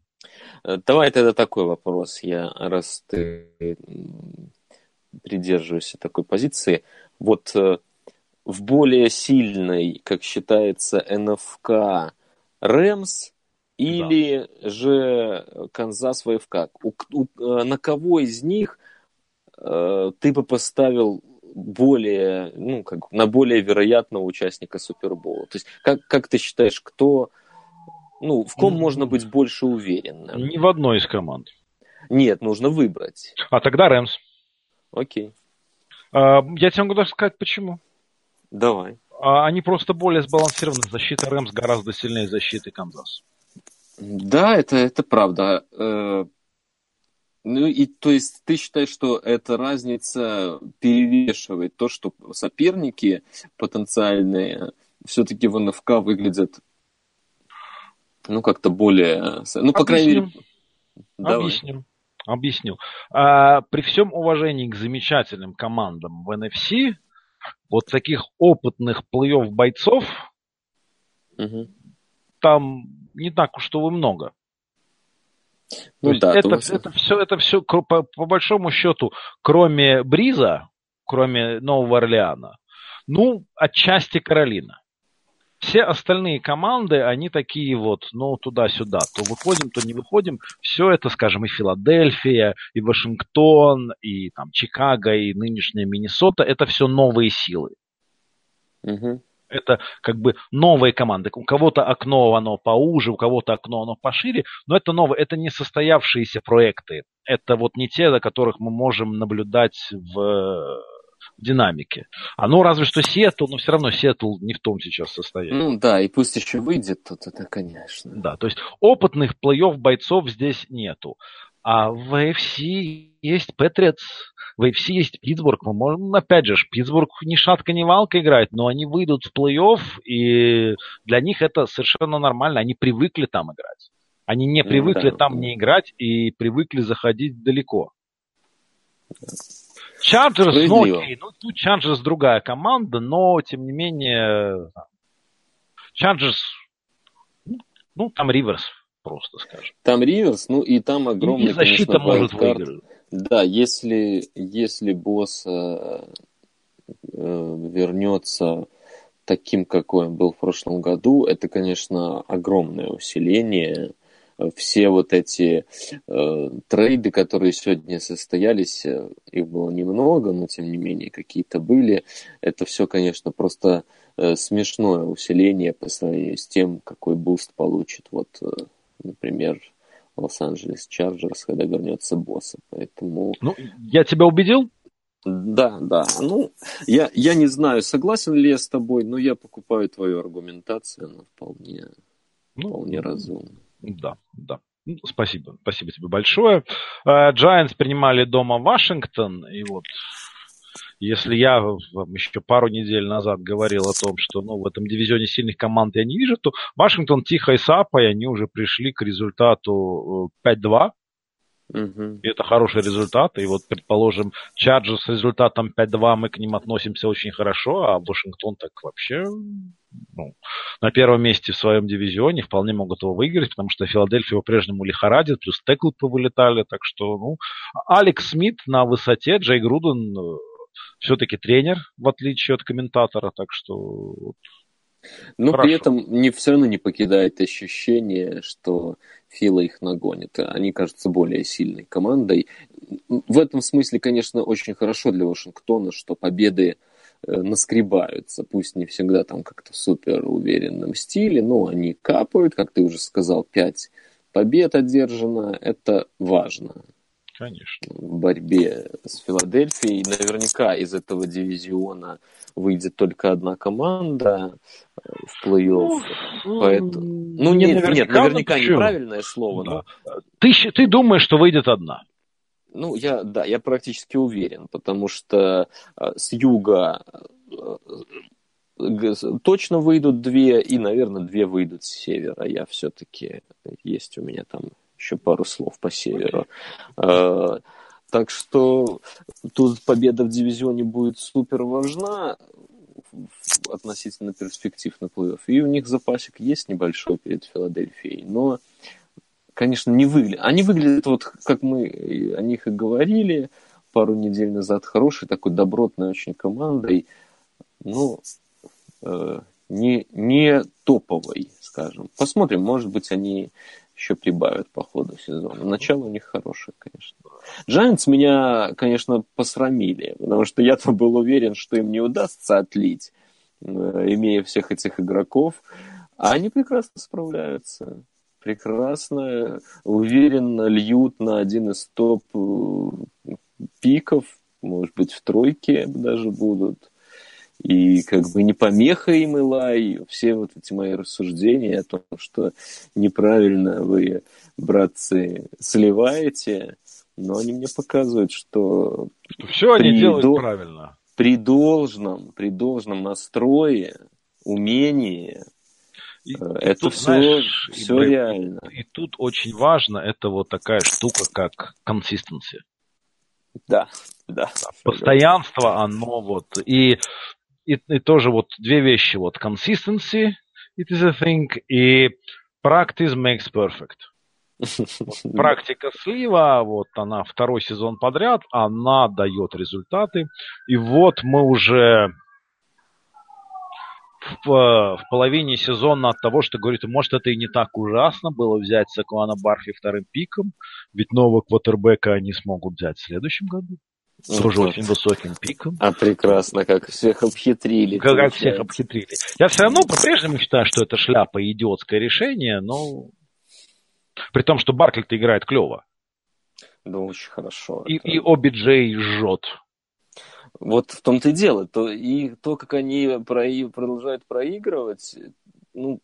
Speaker 2: Э, давай тогда такой вопрос. Я, раз ты придерживаешься такой позиции, вот э, в более сильной, как считается, НФК Рэмс или да. же Канзас ВФК? У, у, э, на кого из них э, ты бы поставил более, ну, как, на более вероятного участника Супербола? То есть, как, как ты считаешь, кто ну, в ком можно быть больше уверенным?
Speaker 1: Ни в одной из команд.
Speaker 2: Нет, нужно выбрать.
Speaker 1: А тогда Рэмс.
Speaker 2: Окей.
Speaker 1: А, я тебе могу даже сказать, почему.
Speaker 2: Давай.
Speaker 1: А, они просто более сбалансированы. Защита Рэмс гораздо сильнее защиты Канзас.
Speaker 2: Да, это, это правда. Э, ну и то есть ты считаешь, что эта разница перевешивает то, что соперники потенциальные все-таки в НФК выглядят ну, как-то более... Ну, по крайней мере...
Speaker 1: Давай. Объясню. Объясню. А, при всем уважении к замечательным командам в NFC, вот таких опытных плей-офф бойцов угу. там не так уж что вы много. Ну, да, это, это, это все, это все по, по большому счету, кроме Бриза, кроме Нового Орлеана, ну, отчасти Каролина все остальные команды, они такие вот, ну, туда-сюда. То выходим, то не выходим. Все это, скажем, и Филадельфия, и Вашингтон, и там Чикаго, и нынешняя Миннесота, это все новые силы.
Speaker 2: Угу.
Speaker 1: Это как бы новые команды. У кого-то окно оно поуже, у кого-то окно оно пошире, но это новые, это не состоявшиеся проекты. Это вот не те, до которых мы можем наблюдать в динамике. Оно а, ну, разве что Сиэтл, но все равно Сиэтл не в том сейчас состоянии.
Speaker 2: Ну да, и пусть еще выйдет, тут это, конечно.
Speaker 1: Да, то есть опытных плей-офф бойцов здесь нету. А в AFC есть Патриотс, в AFC есть Питтсбург. Мы можем, опять же, Питтсбург ни шатка, ни валка играет, но они выйдут в плей-офф, и для них это совершенно нормально. Они привыкли там играть. Они не привыкли да. там не играть и привыкли заходить далеко. Чарджерс, ну окей, ну тут Чарджерс другая команда, но тем не менее Чарджерс, ну там Риверс просто скажем.
Speaker 2: Там Риверс, ну и там огромный,
Speaker 1: и защита конечно, может выиграть.
Speaker 2: Да, если, если Боса э, э, вернется таким, какой он был в прошлом году, это, конечно, огромное усиление все вот эти э, трейды, которые сегодня состоялись, э, их было немного, но тем не менее какие-то были. Это все, конечно, просто э, смешное усиление по сравнению с тем, какой boost получит, вот, э, например, Лос-Анджелес Чарджерс, когда вернется босса. Поэтому...
Speaker 1: Ну, я тебя убедил?
Speaker 2: Да, да. Ну, я, я не знаю, согласен ли я с тобой, но я покупаю твою аргументацию, она вполне, ну, вполне разумна.
Speaker 1: Да, да. Ну, спасибо, спасибо тебе большое. Giants принимали дома Вашингтон, и вот если я вам еще пару недель назад говорил о том, что ну, в этом дивизионе сильных команд я не вижу, то Вашингтон тихо и сапой, они уже пришли к результату 5-2. Угу. И это хороший результат. И вот, предположим, Чаджи с результатом 5-2 мы к ним относимся очень хорошо, а Вашингтон так вообще ну, на первом месте в своем дивизионе, вполне могут его выиграть, потому что Филадельфия по-прежнему лихорадит, плюс теклы повылетали, так что, ну, Алекс Смит на высоте, Джей Груден э, все-таки тренер, в отличие от комментатора, так что...
Speaker 2: Но Хорошо. при этом не, все равно не покидает ощущение, что Фила их нагонит. Они кажутся более сильной командой. В этом смысле, конечно, очень хорошо для Вашингтона, что победы Э, наскребаются, пусть не всегда там как-то в супер уверенном стиле, но они капают, как ты уже сказал, пять побед одержано, это важно.
Speaker 1: Конечно.
Speaker 2: В борьбе с Филадельфией. Наверняка из этого дивизиона выйдет только одна команда э, в плей-офф. Ну, Поэтому... ну нет, наверняка, нет, наверняка неправильное слово. Да.
Speaker 1: Но... Ты, ты думаешь, что выйдет одна?
Speaker 2: Ну, я, да, я практически уверен, потому что э, с юга э, точно выйдут две, и, наверное, две выйдут с севера. Я все-таки, есть у меня там еще пару слов по северу. Э, так что тут победа в дивизионе будет супер важна относительно перспектив на плей-офф. И у них запасик есть небольшой перед Филадельфией, но конечно, не выглядят. Они выглядят вот, как мы о них и говорили пару недель назад, хорошей такой добротной очень командой, ну, э, не, не топовой, скажем. Посмотрим, может быть, они еще прибавят по ходу сезона. Начало у них хорошее, конечно. Giants меня, конечно, посрамили, потому что я-то был уверен, что им не удастся отлить, э, имея всех этих игроков. А они прекрасно справляются прекрасно, уверенно льют на один из топ э, пиков, может быть, в тройке даже будут. И как бы не помеха им и лай, все вот эти мои рассуждения о том, что неправильно вы, братцы, сливаете, но они мне показывают, что...
Speaker 1: все они делают до... правильно.
Speaker 2: При должном, при должном настрое, умении,
Speaker 1: и, э, это тут, все, знаешь, все и, реально. И, и тут очень важно, это вот такая штука, как консистенция.
Speaker 2: Да, да.
Speaker 1: Постоянство, оно вот. И, и, и тоже вот две вещи. Вот consistency, it is a thing, и practice makes perfect. Вот, практика слива, вот она второй сезон подряд, она дает результаты. И вот мы уже в, в половине сезона от того, что говорит, может, это и не так ужасно было взять Сакуана Барфи вторым пиком, ведь нового квотербека они смогут взять в следующем году. Ну, тоже вот. очень высоким пиком.
Speaker 2: А прекрасно, как всех обхитрили.
Speaker 1: Как, как всех обхитрили. Я все равно по-прежнему считаю, что это шляпа и идиотское решение, но при том, что Баркли-то играет клево.
Speaker 2: Да, очень хорошо.
Speaker 1: И, это... и Джей жжет.
Speaker 2: Вот в том-то и дело. То, и то, как они про, продолжают проигрывать, ну,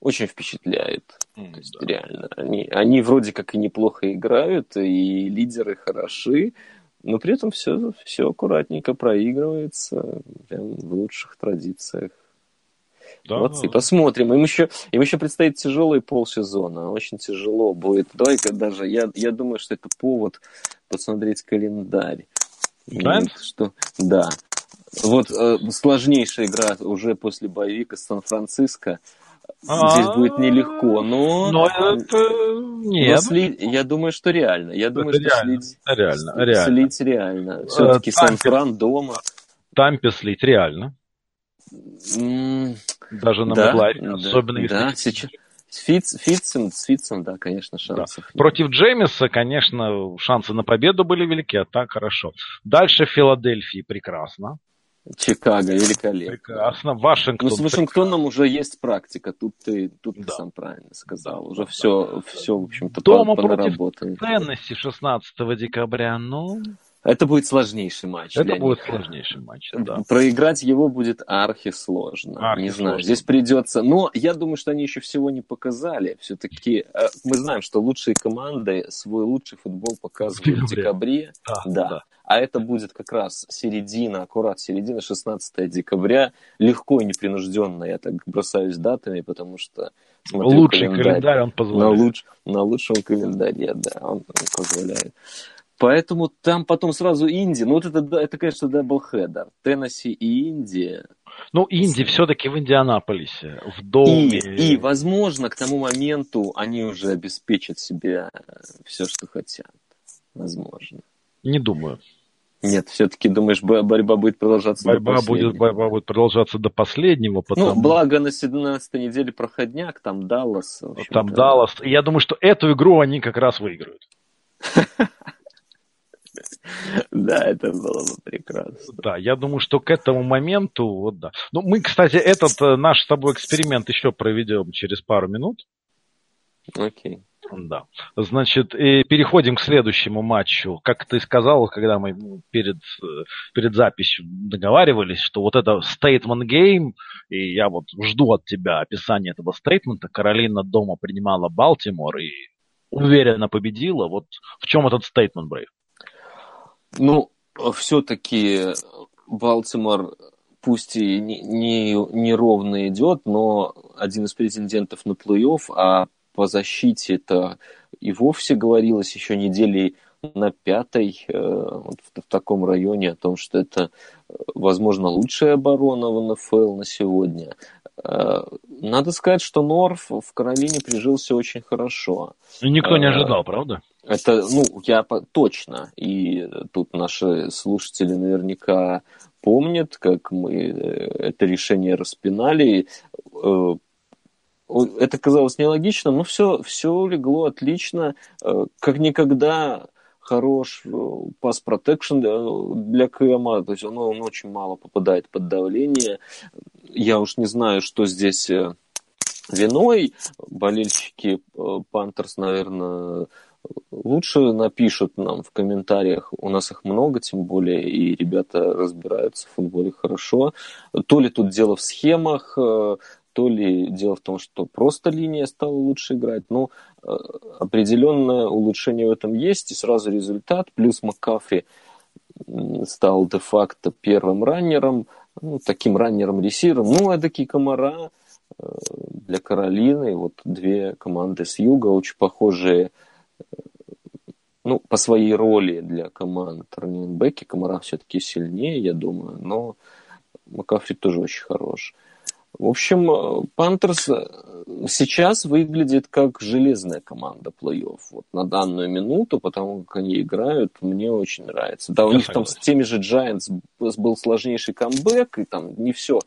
Speaker 2: очень впечатляет. Mm, То есть, да. реально. Они, они вроде как и неплохо играют, и лидеры хороши, но при этом все, все аккуратненько проигрывается, прям в лучших традициях. Да. Молодцы, посмотрим. Им еще, им еще предстоит тяжелый полсезона. Очень тяжело будет. Давай-ка даже, я, я думаю, что это повод посмотреть календарь.
Speaker 1: Да?
Speaker 2: Что, да. Вот э, сложнейшая игра уже после боевика Сан-Франциско. Здесь будет нелегко, но...
Speaker 1: Но это... Нет.
Speaker 2: Сли... Я думаю, что реально. Я думаю,
Speaker 1: это
Speaker 2: что
Speaker 1: реально.
Speaker 2: слить...
Speaker 1: реально, реально.
Speaker 2: слить реально. Все-таки э, Сан-Фран дома.
Speaker 1: Тампе слить реально. Даже на да, Медлайфе. Да, особенно если...
Speaker 2: Да, сейчас... С, Фиц, Фицем, с Фицем, да, конечно, шансов.
Speaker 1: Да. Против Джеймиса, конечно, шансы на победу были велики, а так хорошо. Дальше Филадельфии прекрасно.
Speaker 2: Чикаго, великолепно.
Speaker 1: Прекрасно. Вашингтон.
Speaker 2: Ну, с Вашингтоном уже есть практика. Тут ты, тут да. ты сам правильно сказал. Уже все, все, в общем-то,
Speaker 1: Дома против Теннесси 16 декабря. Ну,
Speaker 2: это будет сложнейший матч.
Speaker 1: Это будет них. сложнейший матч, да.
Speaker 2: Проиграть его будет архи сложно. Архи не знаю, сложно. здесь придется. Но я думаю, что они еще всего не показали. Все-таки э, мы знаем, что лучшие команды свой лучший футбол показывают в декабре. Да, да. да. А это будет как раз середина, аккурат середина, 16 декабря. Легко и непринужденно я так бросаюсь датами, потому что
Speaker 1: Лучший календарь, календарь он позволяет.
Speaker 2: На, луч, на лучшем календаре, да, он, он позволяет. Поэтому там потом сразу Инди. Ну, вот это, это конечно, double header. Теннесси и Инди.
Speaker 1: Ну, Инди все-таки в Индианаполисе, в доме.
Speaker 2: И, и, возможно, к тому моменту они уже обеспечат себе все, что хотят. Возможно.
Speaker 1: Не думаю.
Speaker 2: Нет, все-таки думаешь, борьба будет продолжаться
Speaker 1: борьба до будет, борьба будет продолжаться до последнего. Ну,
Speaker 2: потому... Ну, благо на 17 неделе проходняк, там Даллас.
Speaker 1: Там Даллас. Я думаю, что эту игру они как раз выиграют.
Speaker 2: Да, это было бы прекрасно.
Speaker 1: Да, я думаю, что к этому моменту, вот да. Ну, мы, кстати, этот э, наш с тобой эксперимент еще проведем через пару минут.
Speaker 2: Окей.
Speaker 1: Да. Значит, и переходим к следующему матчу. Как ты сказал, когда мы перед, э, перед записью договаривались, что вот это statement game, и я вот жду от тебя описания этого стейтмента. Каролина дома принимала Балтимор и уверенно победила. Вот в чем этот стейтмент, Брейв?
Speaker 2: Ну, все-таки Балтимор пусть и не, не, не ровно идет, но один из претендентов на плей-офф, а по защите это и вовсе говорилось еще недели на пятой э, вот в, в таком районе о том, что это, возможно, лучшая оборона в НФЛ на сегодня. Э, надо сказать, что Норф в Каролине прижился очень хорошо.
Speaker 1: И никто не э, ожидал, правда?
Speaker 2: Это, ну, я точно. И тут наши слушатели наверняка помнят, как мы это решение распинали это казалось нелогичным, но все, все легло отлично, э, как никогда хорош пас э, протекшн для Кэма, то есть он, он очень мало попадает под давление. Я уж не знаю, что здесь э, виной. Болельщики Пантерс, наверное, лучше напишут нам в комментариях. У нас их много, тем более, и ребята разбираются в футболе хорошо. То ли тут дело в схемах, то ли дело в том, что просто линия стала лучше играть, но э, определенное улучшение в этом есть, и сразу результат, плюс Маккафри стал де-факто первым раннером, ну, таким раннером-ресиром, ну, а такие комара э, для Каролины, вот две команды с юга, очень похожие э, ну, по своей роли для команд раннинбеки, Комара все-таки сильнее, я думаю, но Макафри тоже очень хорош. В общем, э, Пантерс э, сейчас выглядит как железная команда плей-офф. Вот на данную минуту, потому как они играют, мне очень нравится. Да, у Я них согласен. там с теми же Giants был сложнейший камбэк, и там не все.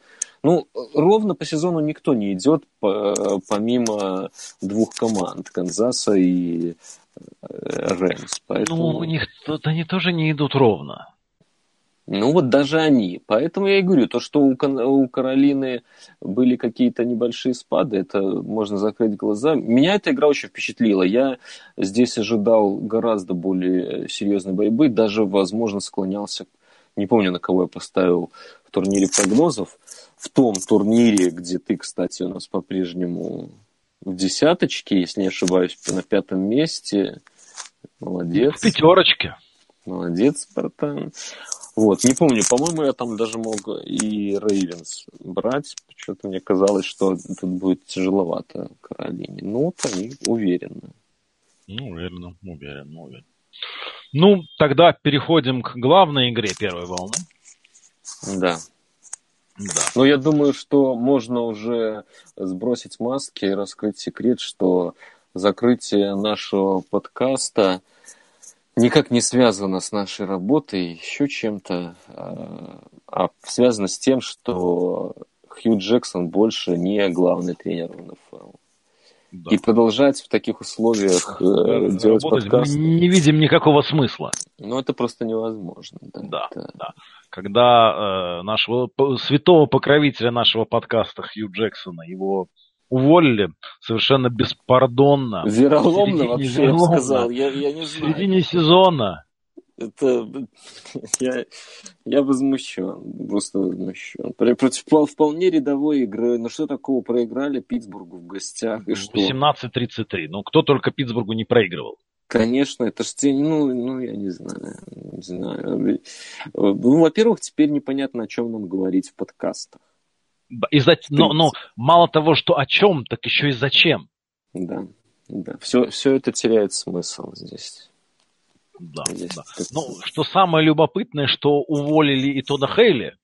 Speaker 2: Ну, ровно по сезону никто не идет помимо двух команд, Канзаса и э, Рэмс.
Speaker 1: Поэтому... Ну, у них они тоже не идут ровно.
Speaker 2: Ну вот даже они. Поэтому я и говорю, то, что у, у Каролины были какие-то небольшие спады, это можно закрыть глаза. Меня эта игра очень впечатлила. Я здесь ожидал гораздо более серьезной борьбы, даже, возможно, склонялся, не помню, на кого я поставил в турнире прогнозов, в том турнире, где ты, кстати, у нас по-прежнему в десяточке, если не ошибаюсь, на пятом месте. Молодец. В
Speaker 1: пятерочке.
Speaker 2: Молодец, Спартан. Вот, не помню, по-моему, я там даже мог и Рейвенс брать. Почему-то мне казалось, что тут будет тяжеловато Каролине. Ну, вот они уверены.
Speaker 1: Ну, уверенно, уверен, уверен. Ну, тогда переходим к главной игре первой волны.
Speaker 2: Да. Да. Но я думаю, что можно уже сбросить маски и раскрыть секрет, что закрытие нашего подкаста – никак не связано с нашей работой, еще чем-то, а, а связано с тем, что Хью Джексон больше не главный тренер в НФЛ. Да. И продолжать в таких условиях э, делать подкаст...
Speaker 1: Мы не видим никакого смысла.
Speaker 2: Ну, это просто невозможно. Да,
Speaker 1: да. да. да. Когда э, нашего святого покровителя нашего подкаста Хью Джексона, его уволили совершенно беспардонно.
Speaker 2: Вероломно вообще, я бы сказал. Я, я не
Speaker 1: знаю. В середине сезона.
Speaker 2: Это... Я, я возмущен, просто возмущен. Против вполне рядовой игры. Ну что такого, проиграли Питтсбургу в гостях, и что?
Speaker 1: 18-33. Ну кто только Питтсбургу не проигрывал.
Speaker 2: Конечно, это ж ну, ну, я не знаю, не знаю. Ну, во-первых, теперь непонятно, о чем нам говорить в подкастах.
Speaker 1: И за... но, но мало того, что о чем, так еще и зачем.
Speaker 2: Да, да. Все, все это теряет смысл здесь.
Speaker 1: Да, здесь да. Это... Ну, что самое любопытное, что уволили и Тода Хейли.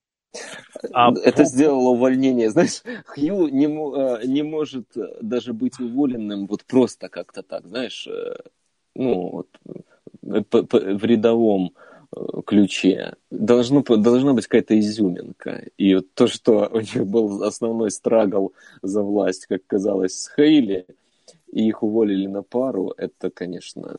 Speaker 2: А это по... сделало увольнение. Знаешь, Хью не, э, не может даже быть уволенным вот просто как-то так, знаешь, э, ну, вот, э, в рядовом ключе. Должно, должна быть какая-то изюминка. И вот то, что у них был основной страгл за власть, как казалось, с Хейли, и их уволили на пару, это, конечно,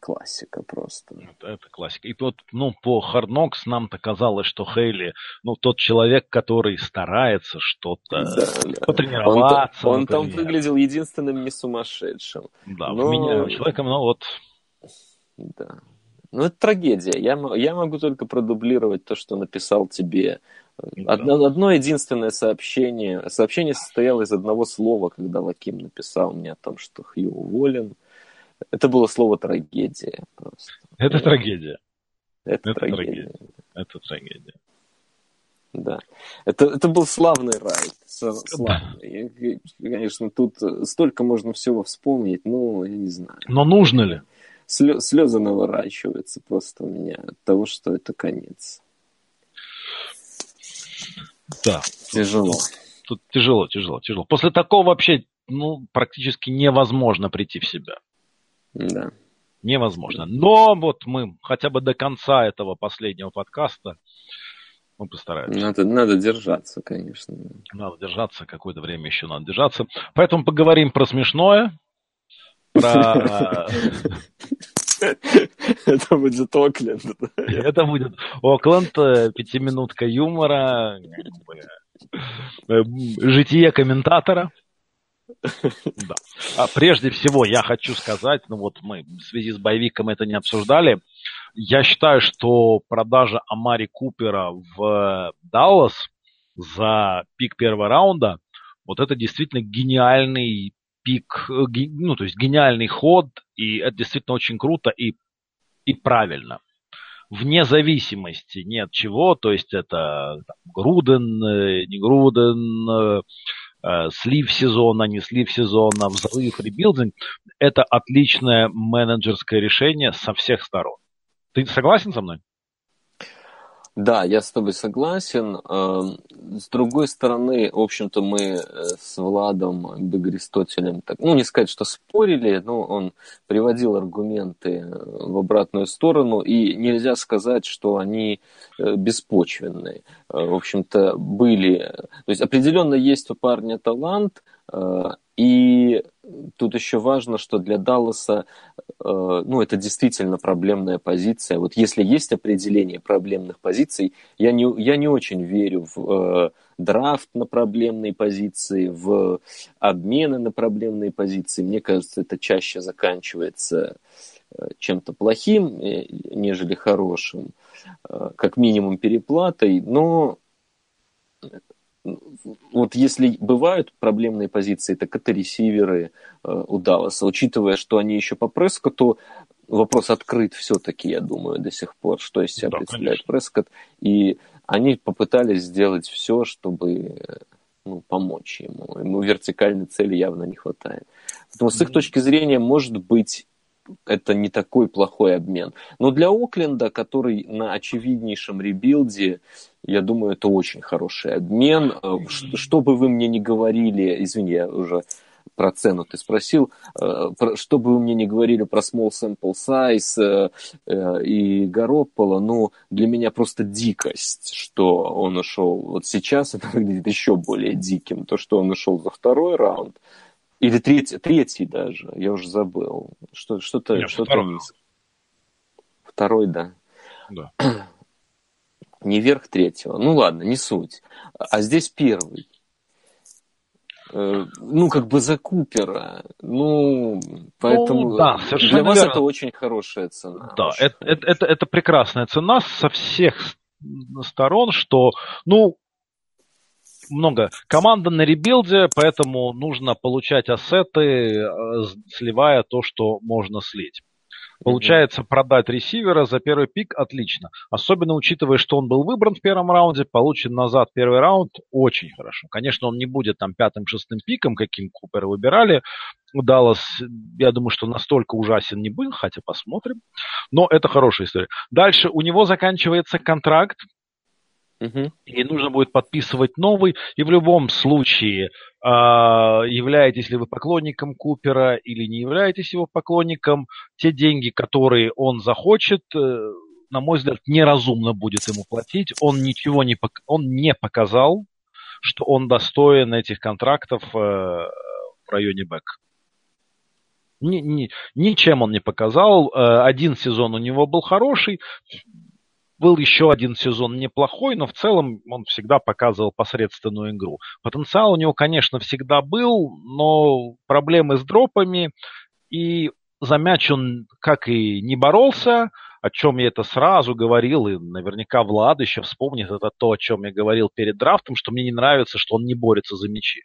Speaker 2: классика просто.
Speaker 1: Это, это классика. И вот, ну, по Knocks нам-то казалось, что Хейли, ну, тот человек, который старается что-то да, потренироваться.
Speaker 2: Он, он там выглядел единственным не сумасшедшим.
Speaker 1: Да, Но... меня человеком, ну, вот...
Speaker 2: Да. Ну, это трагедия. Я, я могу только продублировать то, что написал тебе. Одно, одно единственное сообщение. Сообщение состояло из одного слова, когда Лаким написал мне о том, что Хью уволен. Это было слово трагедия просто.
Speaker 1: Это трагедия.
Speaker 2: Это, это трагедия. трагедия.
Speaker 1: Это трагедия.
Speaker 2: Да. Это, это был славный рай. Славный. Я, конечно, тут столько можно всего вспомнить, но я не знаю.
Speaker 1: Но нужно ли?
Speaker 2: Слезы наворачиваются просто у меня от того, что это конец.
Speaker 1: Да.
Speaker 2: Тяжело.
Speaker 1: Тут, тут тяжело, тяжело, тяжело. После такого вообще ну, практически невозможно прийти в себя.
Speaker 2: Да.
Speaker 1: Невозможно. Но вот мы хотя бы до конца этого последнего подкаста мы постараемся.
Speaker 2: Надо, надо держаться, конечно.
Speaker 1: Надо держаться, какое-то время еще надо держаться. Поэтому поговорим про смешное, про...
Speaker 2: Это будет Окленд.
Speaker 1: Это будет Окленд, пятиминутка юмора, э, житие комментатора. Да. А прежде всего я хочу сказать, ну вот мы в связи с боевиком это не обсуждали, я считаю, что продажа Амари Купера в Даллас за пик первого раунда, вот это действительно гениальный пик, э, ну, то есть гениальный ход, и это действительно очень круто и, и правильно. Вне зависимости ни от чего, то есть это там, Груден, э, не Груден, э, э, слив сезона, не слив сезона, взрыв, ребилдинг, это отличное менеджерское решение со всех сторон. Ты согласен со мной?
Speaker 2: Да, я с тобой согласен. Эм, с другой стороны, в общем-то, мы э, с Владом Бегристотелем, так, ну, не сказать, что спорили, но он приводил аргументы э, в обратную сторону, и нельзя сказать, что они э, беспочвенные. В общем-то, были... То есть определенно есть у парня талант, И тут еще важно, что для Далласа, ну, это действительно проблемная позиция. Вот если есть определение проблемных позиций, я не, я не очень верю в драфт на проблемные позиции, в обмены на проблемные позиции. Мне кажется, это чаще заканчивается чем-то плохим, нежели хорошим, как минимум переплатой, но вот если бывают проблемные позиции, так это ресиверы э, у Далласа. Учитывая, что они еще по Прескоту, вопрос открыт все-таки, я думаю, до сих пор, что из себя да, представляет конечно. Прескотт. И они попытались сделать все, чтобы ну, помочь ему. Ему вертикальной цели явно не хватает. Поэтому с их точки зрения, может быть, это не такой плохой обмен. Но для Окленда, который на очевиднейшем rebuild е, я думаю, это очень хороший обмен. Э, что бы вы мне ни говорили, извини, я уже про цену ты спросил, э, что бы вы мне ни говорили про small sample size э, и Garoppolo, ну, для меня просто дикость, что он ушел. Вот сейчас это выглядит еще более диким, то, что он ушел за второй раунд, или третий, третий даже, я уже забыл. Что, что-то, Нет, что-то второй. Низ... Второй, да.
Speaker 1: Да.
Speaker 2: Не верх третьего. Ну ладно, не суть. А здесь первый. Э, ну, как бы за Купера. Ну, поэтому ну, да, для вас верно. это очень хорошая цена.
Speaker 1: Да, это, это, это, это прекрасная цена со всех сторон, что, ну, много. Команда на rebuild е, поэтому нужно получать asset ы, э, сливая то, что можно слить. Получается, продать ресивера за первый пик отлично. Особенно учитывая, что он был выбран в первом раунде, получен назад первый раунд, очень хорошо. Конечно, он не будет там пятым-шестым пиком, каким Купер выбирали. Даллас, я думаю, что настолько ужасен не будет, хотя посмотрим. Но это хорошая история. Дальше у него заканчивается контракт И нужно будет подписывать новый. И в любом случае, э, являетесь ли вы поклонником Купера или не являетесь его поклонником, те деньги, которые он захочет, э, на мой взгляд, неразумно будет ему платить. Он ничего не, он не показал, что он достоин этих контрактов э, в районе бэк. Ни, ни, ничем он не показал. Э, один сезон у него был хороший, был еще один сезон неплохой, но в целом он всегда показывал посредственную игру. Потенциал у него, конечно, всегда был, но проблемы с дропами, и за мяч он как и не боролся, о чем я это сразу говорил, и наверняка Влад еще вспомнит, это то, о чем я говорил перед драфтом, что мне не нравится, что он не борется за мячи.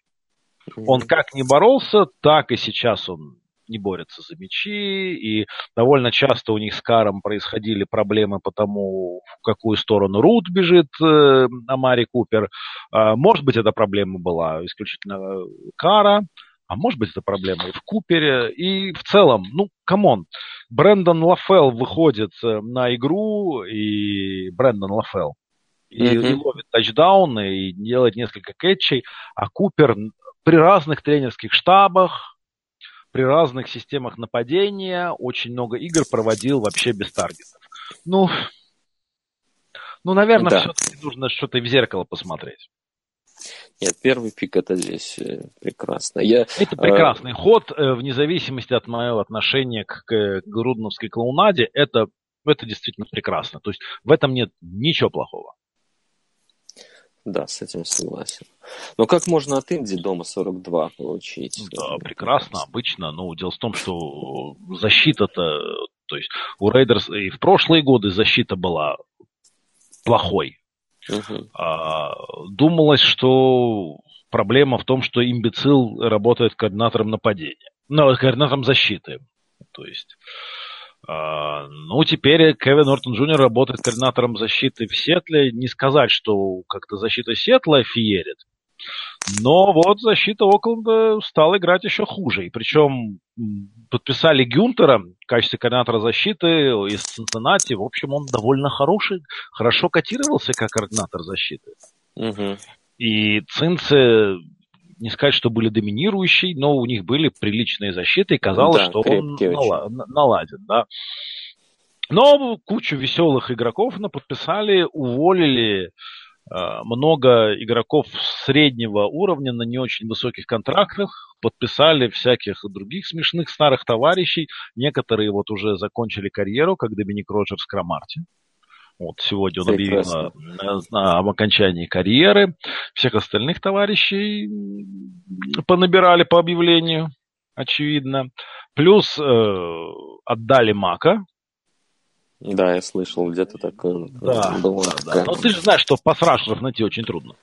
Speaker 1: Он как не боролся, так и сейчас он не борются за мячи, и довольно часто у них с Каром происходили проблемы по тому, в какую сторону route бежит э, Амари Купер. Э, может быть, эта проблема была исключительно Кара, а может быть, это проблема и в Купере, и в целом, ну, come on, Брэндон Лафел выходит э, на игру, и Брэндон Лафел, и, mm-hmm. и ловит тачдауны, и делает несколько catch ей, а Купер при разных тренерских штабах, при разных системах нападения очень много игр проводил вообще без таргетов. Ну, ну наверное, да. все-таки нужно что-то в зеркало посмотреть.
Speaker 2: Нет, первый пик это здесь э, прекрасно. Я,
Speaker 1: это прекрасный э... ход, вне зависимости от моего отношения к, к грудновской клоунаде, это, это действительно прекрасно. То есть в этом нет ничего плохого.
Speaker 2: Да, с этим согласен. Но как можно от Indy дома 42 получить?
Speaker 1: Да, прекрасно, обычно. Ну, дело в том, что защита-то, то есть у Raiders и в прошлые годы защита была плохой. Угу. А, думалось, что проблема в том, что имбецил работает координатором нападения. Ну, координатором защиты. То есть а, ну, теперь Кен Нортон Джуниор работает координатором защиты в Сиэтле. Не сказать, что как-то защита Сиэтла феерит. Но вот защита Окленда стала играть еще хуже. И причем подписали Гюнтера в качестве координатора защиты из Цинциннати. В общем, он довольно хороший, хорошо котировался как координатор защиты. Угу. И Цинцы не сказать, что были доминирующие, но у них были приличные защиты, и казалось, да, что он нала- наладит. Да. Но кучу веселых игроков на подписали, уволили много игроков среднего уровня на не очень высоких контрактах подписали всяких других смешных старых товарищей. Некоторые вот уже закончили карьеру, как Доминик Роджерс в Крамарте. Вот сегодня он Прекрасно. объявил об окончании карьеры. Всех остальных товарищей понабирали по объявлению, очевидно. Плюс э, отдали Мака.
Speaker 2: Да, я слышал где-то такое.
Speaker 1: Да, да, да. Но ты же знаешь, что пасрашеров найти очень трудно.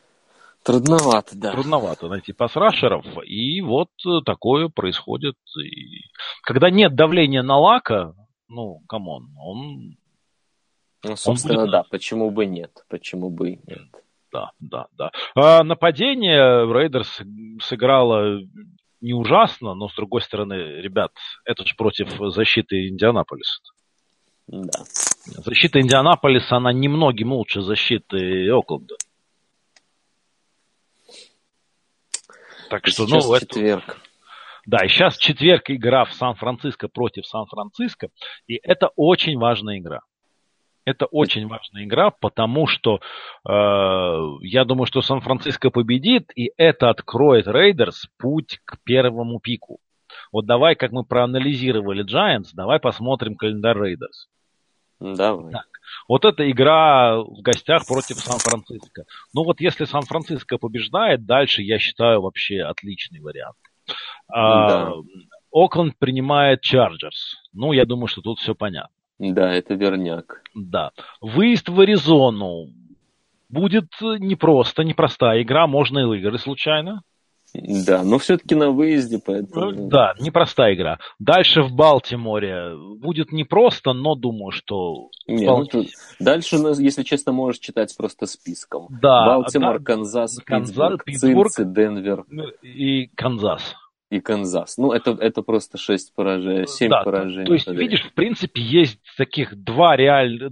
Speaker 2: Трудновато, да.
Speaker 1: Трудновато найти пасрашеров. И вот такое происходит. И когда нет давления на Лака, ну, come on, он
Speaker 2: ну, собственно, будет... да, почему бы нет? Почему бы и нет?
Speaker 1: Да, да, да. А нападение Raiders сыграло не ужасно, но с другой стороны, ребят, это же против защиты Индианаполиса.
Speaker 2: Да.
Speaker 1: Защита Индианаполиса, она немногим лучше защиты Окленда. Так что, ну,
Speaker 2: четверг. Это...
Speaker 1: Да, и сейчас четверг игра в Сан-Франциско против Сан-Франциско, и это очень важная игра. Это очень важная игра, потому что э, я думаю, что Сан-Франциско победит, и это откроет Рейдерс путь к первому пику. Вот давай, как мы проанализировали Giants, давай посмотрим календарь Raiders.
Speaker 2: Давай. Так.
Speaker 1: Вот эта игра в гостях против Сан-Франциско. Ну вот если Сан-Франциско побеждает, дальше я считаю вообще отличный вариант. А, да. Окленд принимает Chargers. Ну, я думаю, что тут все понятно.
Speaker 2: Да, это верняк.
Speaker 1: Да. Выезд в Аризону будет непросто, непростая игра, можно и выиграть случайно.
Speaker 2: Да, но все-таки на выезде, поэтому...
Speaker 1: Ну, да, непростая игра. Дальше в Балтиморе будет непросто, но думаю, что...
Speaker 2: Не, ну, тут... Дальше, если честно, можешь читать просто списком.
Speaker 1: Да.
Speaker 2: Балтимор, да, Канзас, Канзас, Питтсбург, Питтсбург Цинци, Денвер.
Speaker 1: И Канзас
Speaker 2: и Канзас. Ну, это, это просто 6 поражений, 7 да, поражений.
Speaker 1: То есть, подряд. видишь, в принципе, есть таких два реаль...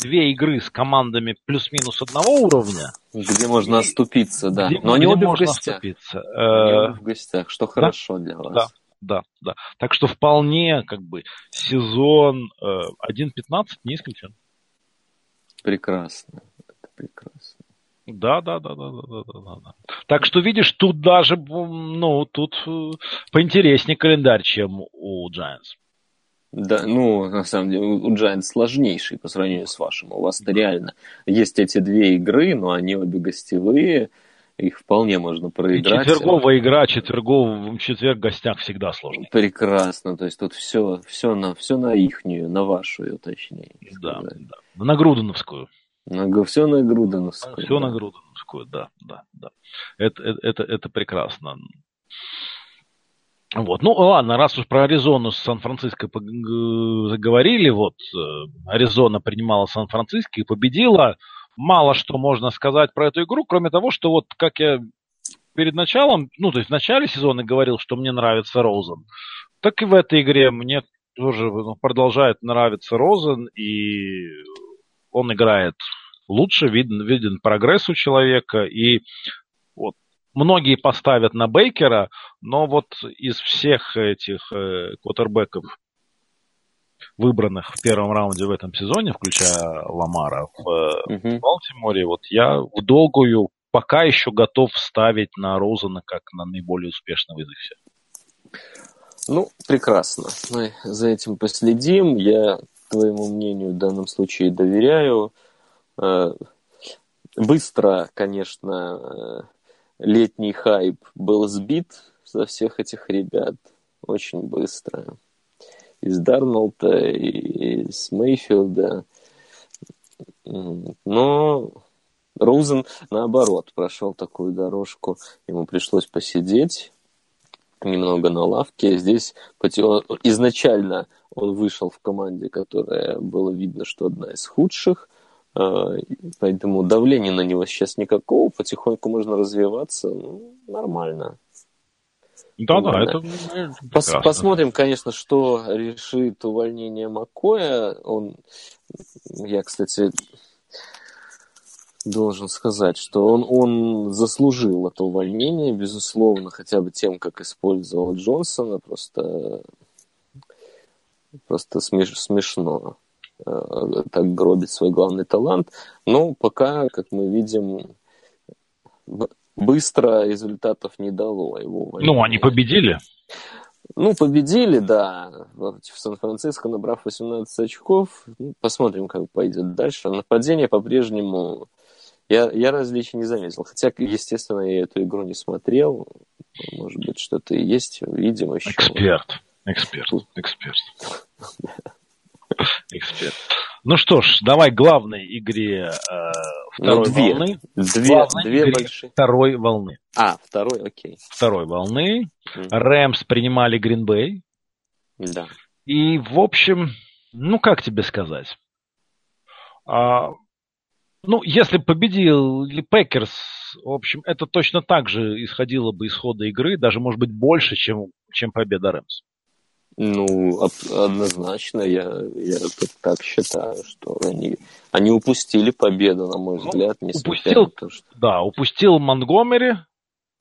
Speaker 1: две игры с командами плюс-минус одного уровня.
Speaker 2: Где можно оступиться, да.
Speaker 1: Где, Но они обе в гостях. Оступиться.
Speaker 2: Они обе в гостях, что да? хорошо для вас.
Speaker 1: Да. Да, да. Так что вполне, как бы, сезон э, 1.15 не исключен.
Speaker 2: Прекрасно. Это прекрасно.
Speaker 1: Да, да, да, да, да, да, да, да. Так что видишь, тут даже, ну, тут э, поинтереснее календарь, чем у Giants.
Speaker 2: Да, ну, на самом деле, у Giants сложнейший по сравнению с вашим. У вас-то реально есть эти две игры, но они обе гостевые, их вполне можно проиграть.
Speaker 1: И четверговая игра, четвергов, четверг в гостях всегда сложный.
Speaker 2: Прекрасно, то есть тут все, все, на, все на ихнюю, на вашу, точнее.
Speaker 1: Да, да, на Грудуновскую.
Speaker 2: На, все на Грудановскую.
Speaker 1: Все да. на Грудановскую, да, да, да. Это, это, это, это прекрасно. Вот. Ну, ладно, раз уж про Аризону с Сан-Франциско заговорили, вот э, Аризона принимала Сан-Франциско и победила. Мало что можно сказать про эту игру, кроме того, что вот как я перед началом, ну, то есть в начале сезона говорил, что мне нравится Розен, так и в этой игре мне тоже ну, продолжает нравиться Розен, и он играет лучше, виден, виден прогресс у человека, и вот многие поставят на Бейкера, но вот из всех этих э, квотербеков, выбранных в первом раунде в этом сезоне, включая Ламара в uh Балтиморе, вот я в долгую пока еще готов ставить на Розена как на наиболее успешного из их всех.
Speaker 2: Ну, прекрасно. Мы за этим последим. Я твоему мнению в данном случае доверяю. Э, быстро, конечно, э, летний хайп был сбит за всех этих ребят. Очень быстро. Из Дарнолта, из Мейфилда. Но Роузен, наоборот, прошел такую дорожку. Ему пришлось посидеть немного на лавке. Здесь изначально он вышел в команде, которая было видно, что одна из худших. А, поэтому давления на него сейчас никакого. Потихоньку можно развиваться. Ну, нормально.
Speaker 1: Да, да, это
Speaker 2: Пос, Посмотрим, конечно, что решит увольнение Макоя. Он, я, кстати, должен сказать, что он, он заслужил это увольнение, безусловно, хотя бы тем, как использовал Джонсона. Просто Просто смеш, смешно. так гробит свой главный талант. Но пока, как мы видим, быстро результатов не дало его.
Speaker 1: Ну, они победили.
Speaker 2: Ну, победили, да, в Сан-Франциско, набрав 18 очков. Ну, посмотрим, как пойдет дальше. Нападение по-прежнему... Я, я различий не заметил. Хотя, естественно, я эту игру не смотрел. Может быть, что-то и есть, видимо, еще.
Speaker 1: Эксперт. Эксперт. Эксперт. Эксперт. Ну что ж, давай главной игре э, второй ну, две. волны.
Speaker 2: Две, две большие.
Speaker 1: второй волны.
Speaker 2: А, второй, окей.
Speaker 1: Второй волны. Mm. Rams принимали Грин-Бэй.
Speaker 2: Да.
Speaker 1: И, в общем, ну как тебе сказать? А, ну, если победил Packers, в общем, это точно так же исходило бы исхода игры, даже, может быть, больше, чем, чем победа Rams.
Speaker 2: Ну, однозначно, я, я так считаю, что они, они упустили победу, на мой ну, взгляд,
Speaker 1: ну, упустил, на то, что... Да, упустил Монгомери.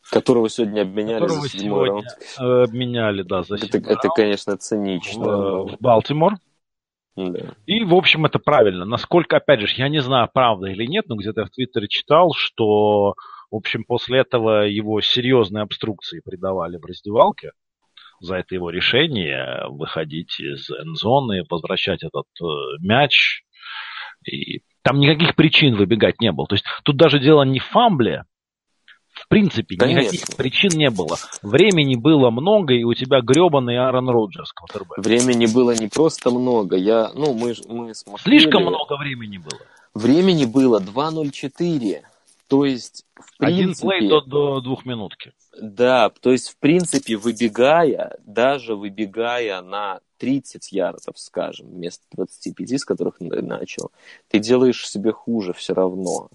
Speaker 2: Которого сегодня обменяли
Speaker 1: которого
Speaker 2: за седьмой
Speaker 1: раунд. Э, обменяли, да, за
Speaker 2: это, это, конечно, цинично.
Speaker 1: В, в Балтимор.
Speaker 2: Да.
Speaker 1: И, в общем, это правильно. Насколько, опять же, я не знаю, правда или нет, но где-то я в Твиттере читал, что, в общем, после этого его серьезные обструкции придавали в раздевалке за это его решение выходить из зоны, возвращать этот э, мяч. И там никаких причин выбегать не было. То есть тут даже дело не в фамбле, в принципе, Конечно. никаких причин не было. Времени было много, и у тебя гребаный Аарон Роджерс,
Speaker 2: квотербек. Времени было не просто много. Я, ну, мы, мы
Speaker 1: смотрели... Слишком много времени было.
Speaker 2: Времени было 2.04. То есть, в принципе...
Speaker 1: Один плей до, до двух минутки.
Speaker 2: Да, то есть, в принципе, выбегая, даже выбегая на 30 ярдов, скажем, вместо 25, с которых начал, ты делаешь себе хуже все равно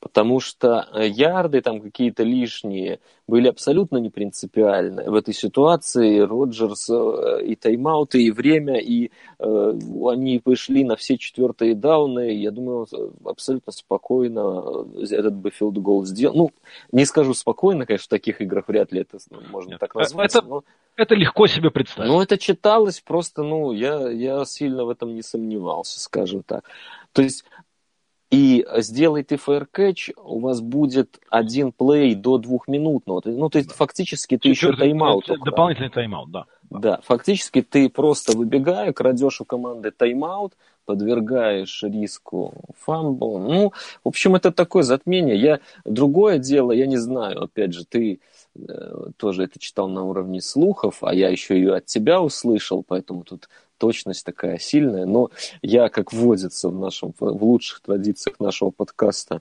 Speaker 2: потому что э, ярды там какие-то лишние были абсолютно не принципиальны. В этой ситуации Роджерс э, и тайм-ауты, и время, и э, они пошли на все четвертые дауны. Я думаю, абсолютно спокойно этот бы филд-гол сделал. Ну, не скажу спокойно, конечно, в таких играх вряд ли это можно Нет, так назвать.
Speaker 1: Это, но... это легко себе представить.
Speaker 2: Ну, это читалось просто, ну, я, я сильно в этом не сомневался, скажем так. То есть и сделай ты catch, у вас будет один плей до двухминутного. Ну, то есть, фактически ты еще тайм-аут.
Speaker 1: Дополнительный тайм-аут, да.
Speaker 2: Да, фактически ты просто выбегая, крадешь у команды тайм-аут, подвергаешь риску фамбл. Ну, в общем, это такое затмение. Я другое дело, я не знаю, опять же, ты э, тоже это читал на уровне слухов, а я еще ее от тебя услышал, поэтому тут точность такая сильная, но я, как вводится в, нашем, в лучших традициях нашего подкаста,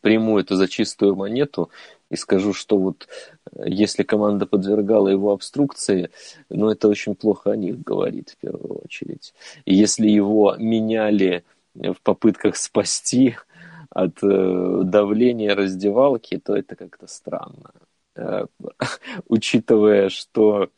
Speaker 2: приму это за чистую монету и скажу, что вот э, если команда подвергала его обструкции, ну это очень плохо о них говорит в первую очередь. И если его меняли в попытках спасти от э, давления раздевалки, то это как-то странно. Э, учитывая, что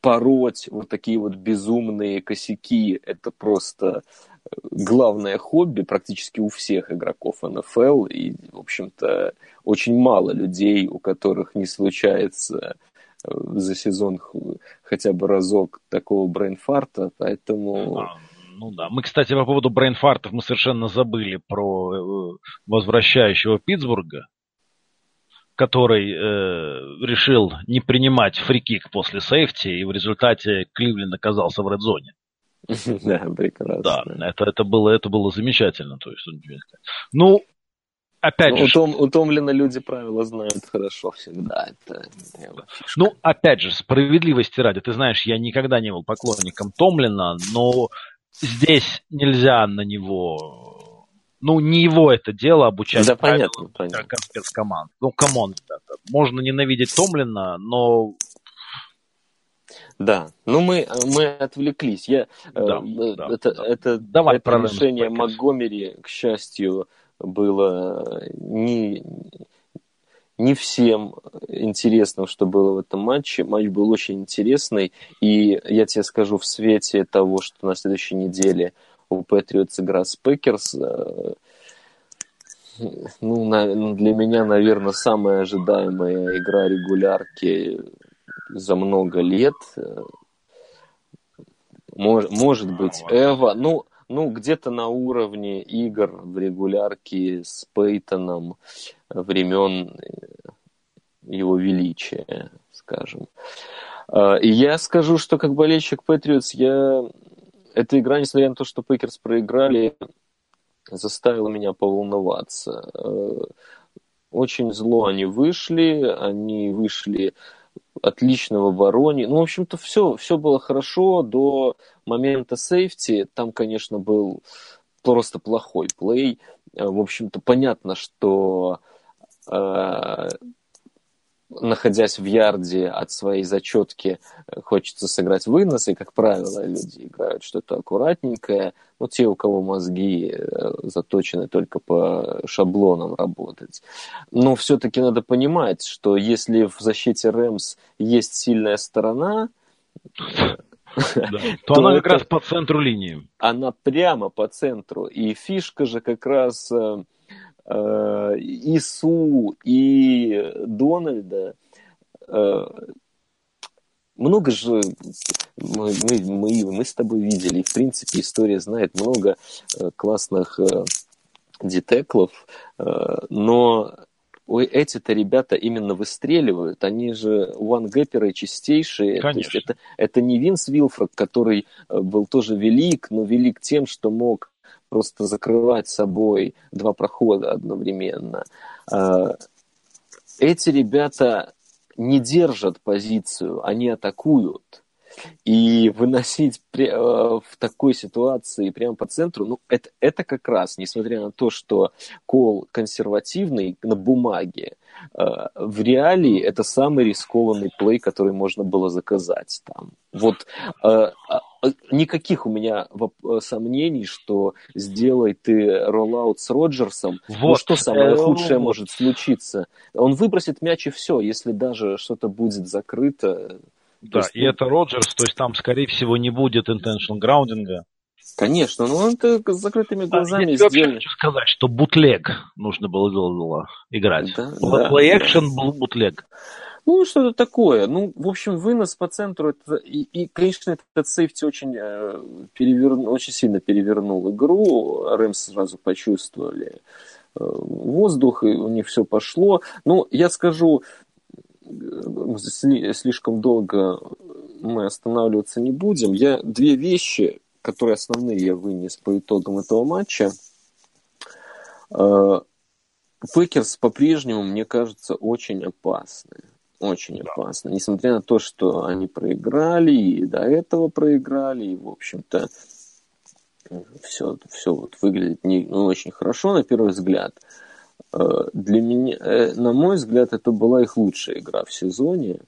Speaker 2: пороть вот такие вот безумные косяки, это просто э, главное хобби практически у всех игроков НФЛ. И, в общем-то, очень мало людей, у которых не случается э, за сезон хотя бы разок такого брейнфарта, поэтому...
Speaker 1: А, ну да. Мы, кстати, по поводу брейнфартов мы совершенно забыли про возвращающего Питтсбурга, который э, решил не принимать фрикик после сейфти, и в результате Кливленд оказался в редзоне.
Speaker 2: Да, прекрасно.
Speaker 1: Да, это, это, было, это было замечательно. То есть, ну, опять ну, же...
Speaker 2: У Том, у Томлина люди правила знают хорошо всегда. Это,
Speaker 1: ну, опять же, справедливости ради. Ты знаешь, я никогда не был поклонником Томлина, но здесь нельзя на него ну, не его это дело обучать
Speaker 2: да, понятно, понятно.
Speaker 1: спецкоманд. Ну, come on, ребята. Можно ненавидеть Томлина, но...
Speaker 2: Да, ну мы, мы отвлеклись. Я, да, э, да, это, да. это, Давай это решение Монтгомери, к счастью, было не, не всем интересно, что было в этом матче. Матч был очень интересный. И я тебе скажу, в свете того, что на следующей неделе у Патриотс игра с Packers. Э, ну, на, для меня, наверное, самая ожидаемая игра регулярки за много лет. Мож, может быть, Эва, ну, ну, где-то на уровне игр в регулярке с Пейтоном времен его величия, скажем. А, и я скажу, что как болельщик Патриотс, я... Эта игра, несмотря на то, что Packers проиграли, заставила меня поволноваться. А, очень зло они вышли, они вышли отлично в обороне. Ну, в общем-то, все, все было хорошо до момента сейфти. Там, конечно, был просто плохой плей. А, в общем-то, понятно, что находясь в ярде от своей зачетки, э, хочется сыграть вынос, и, как правило, люди играют что-то аккуратненькое. Ну, те, у кого мозги э, заточены только по шаблонам работать. Но все-таки надо понимать, что если в защите Рэмс есть сильная сторона,
Speaker 1: да. То, то она как раз по центру линии.
Speaker 2: Она прямо по центру. И фишка же как раз Э, и Су, и Дональда. Э, много же мы, мы, мы, мы с тобой видели, в принципе, история знает много э, классных детеклов, но эти-то ребята именно выстреливают, они же вангэперы чистейшие.
Speaker 1: Конечно.
Speaker 2: То есть это, это не Винс Вилфред, который был тоже велик, но велик тем, что мог просто закрывать собой два прохода одновременно. А, эти ребята не держат позицию, они атакуют. И выносить э, в такой ситуации прямо по центру, ну, это, это как раз, несмотря на то, что кол консервативный на бумаге, э, в реалии это самый рискованный плей, который можно было заказать там. Вот э, а, никаких у меня сомнений, что сделай ты роллаут с Роджерсом, ну, вот. ну что самое худшее может случиться? Он выбросит мяч и все, если даже что-то будет закрыто,
Speaker 1: да, есть, и ну... это Роджерс, то есть там, скорее всего, не будет intentional граундинга.
Speaker 2: Конечно, но он это с закрытыми глазами
Speaker 1: да, я хочу сказать, что бутлег нужно было, было играть. Да, Play да, action был бутлег.
Speaker 2: Ну, что-то такое. Ну, в общем, вынос по центру, это, и, и конечно, этот сейфти очень, э, перевернул, очень сильно перевернул игру. Рэмс сразу почувствовали э, воздух, и у них все пошло. Ну, я скажу, слишком долго мы останавливаться не будем. Я две вещи, которые основные я вынес по итогам этого матча. Э, Packers по-прежнему, мне кажется, очень опасны. Очень да. опасны. Несмотря на то, что они проиграли, и до этого проиграли, и, в общем-то, все, все вот выглядит не, ну, очень хорошо на первый взгляд. Э, для меня, э, на мой взгляд, это была их лучшая игра в сезоне,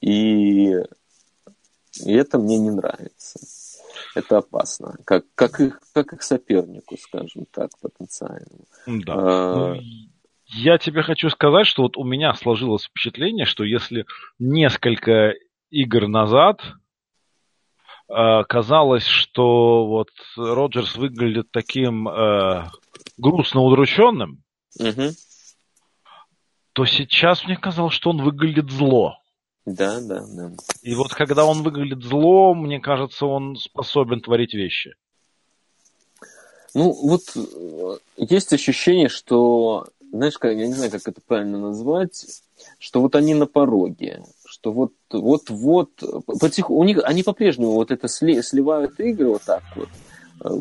Speaker 2: и, и это мне не нравится. Это опасно, как, как, их, как их сопернику, скажем так, потенциальному.
Speaker 1: Да. А, я тебе хочу сказать, что вот у меня сложилось впечатление, что если несколько игр назад э, казалось, что вот Роджерс выглядит таким э, грустно удрученным, угу. то сейчас мне казалось, что он выглядит зло.
Speaker 2: Да, да, да.
Speaker 1: И вот когда он выглядит зло, мне кажется, он способен творить вещи.
Speaker 2: Ну, вот э, есть ощущение, что, знаешь, как, я не знаю, как это правильно назвать, что вот они на пороге, что вот, вот, вот, потиху, у них, они по-прежнему вот это сли, сливают игры вот так вот,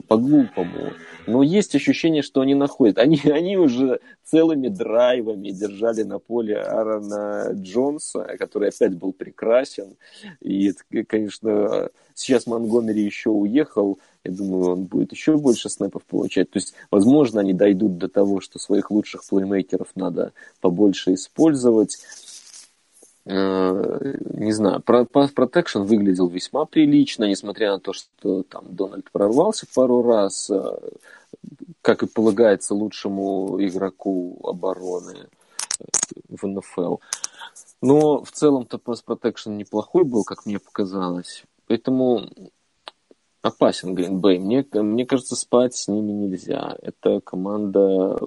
Speaker 2: по-глупому но есть ощущение, что они находят. Они, они уже целыми драйвами держали на поле Аарона Джонса, который опять был прекрасен. И, конечно, сейчас Монгомери еще уехал. Я думаю, он будет еще больше снэпов получать. То есть, возможно, они дойдут до того, что своих лучших плеймейкеров надо побольше использовать э, не знаю, Path Protection выглядел весьма прилично, несмотря на то, что там Дональд прорвался пару раз, э, как и полагается лучшему игроку обороны в НФЛ. Но в целом-то Pass Protection неплохой был, как мне показалось. Поэтому опасен Гринбей. Мне, мне кажется, спать с ними нельзя. Это команда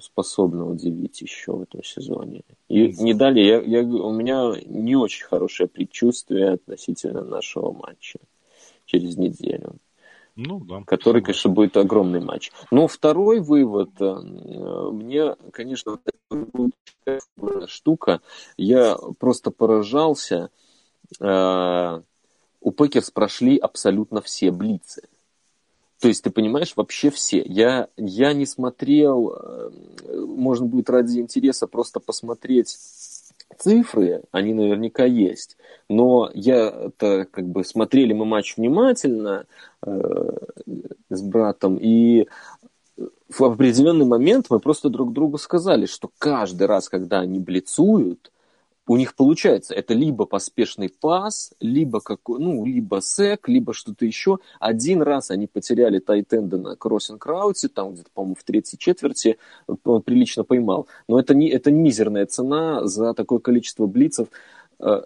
Speaker 2: способна удивить еще в этом сезоне. И не далее, я, я, у меня не очень хорошее предчувствие относительно нашего матча. через неделю.
Speaker 1: Ну, да.
Speaker 2: Который, конечно, будет огромный матч. Но второй вывод, э, мне, конечно, штука, я просто поражался. Э, у Packers прошли абсолютно все блицы. То есть, ты понимаешь, вообще все. Я, я не смотрел, э, можно будет ради интереса просто посмотреть цифры, они наверняка есть. Но я это как бы смотрели мы матч внимательно э, с братом, и в определенный момент мы просто друг другу сказали, что каждый раз, когда они блицуют, у них получается. Это либо поспешный пас, либо, какой, ну, либо сек, либо что-то еще. Один раз они потеряли тайтенда на кроссинг рауте, там где-то, по-моему, в третьей четверти он прилично поймал. Но это, не, это мизерная цена за такое количество блицев. Э,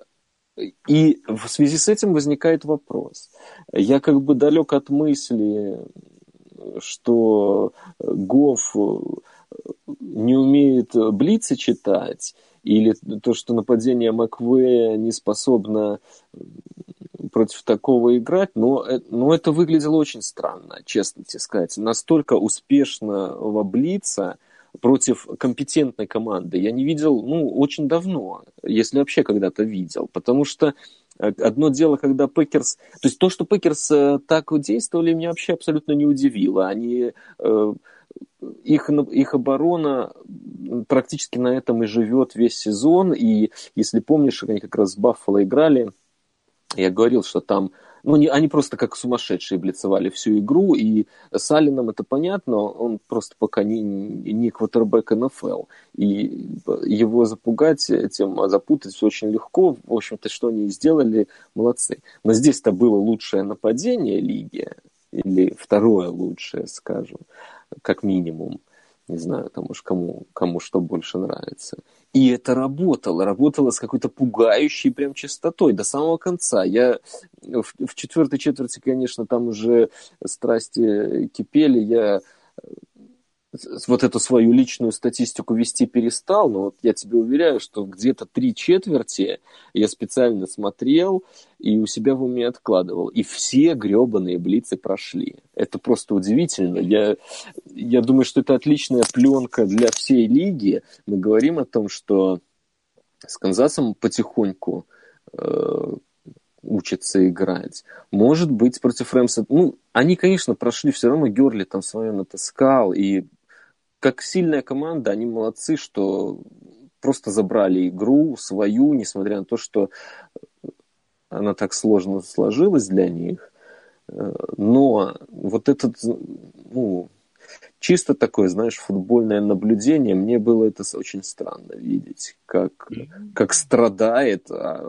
Speaker 2: и в связи с этим возникает вопрос. Я как бы далек от мысли, что Гоф не умеет блицы читать, или то, что нападение Маквея не способно против такого играть, но, э, но это выглядело очень странно, честно тебе сказать. Настолько успешного Блица против компетентной команды я не видел, ну, очень давно, если вообще когда-то видел, потому что э, Одно дело, когда Пекерс... То есть то, что Пекерс э, так действовали, меня вообще абсолютно не удивило. Они их, их оборона практически на этом и живет весь сезон. И если помнишь, они как раз с Баффало играли, я говорил, что там ну, не, они просто как сумасшедшие блицевали всю игру, и с Алленом это понятно, он просто пока не, не квотербек НФЛ, и его запугать этим, запутать очень легко, в общем-то, что они сделали, молодцы. Но здесь-то было лучшее нападение лиги, или второе лучшее, скажем как минимум. Не знаю, там уж кому, кому что больше нравится. И это работало. Работало с какой-то пугающей прям частотой до самого конца. Я в, в четвертой четверти, конечно, там уже страсти кипели. Я вот эту свою личную статистику вести перестал, но вот я тебе уверяю, что где-то три четверти я специально смотрел и у себя в уме откладывал. И все гребаные блицы прошли. Это просто удивительно. Я, я думаю, что это отличная пленка для всей лиги. Мы говорим о том, что с Канзасом потихоньку э, учится играть. Может быть, против Рэмса... Ну, они, конечно, прошли, все равно Герли там свое натаскал, и как сильная команда, они молодцы, что просто забрали игру свою, несмотря на то, что она так сложно сложилась для них. Но вот этот, ну, чисто такое, знаешь, футбольное наблюдение, мне было это очень странно видеть, как, как страдает а,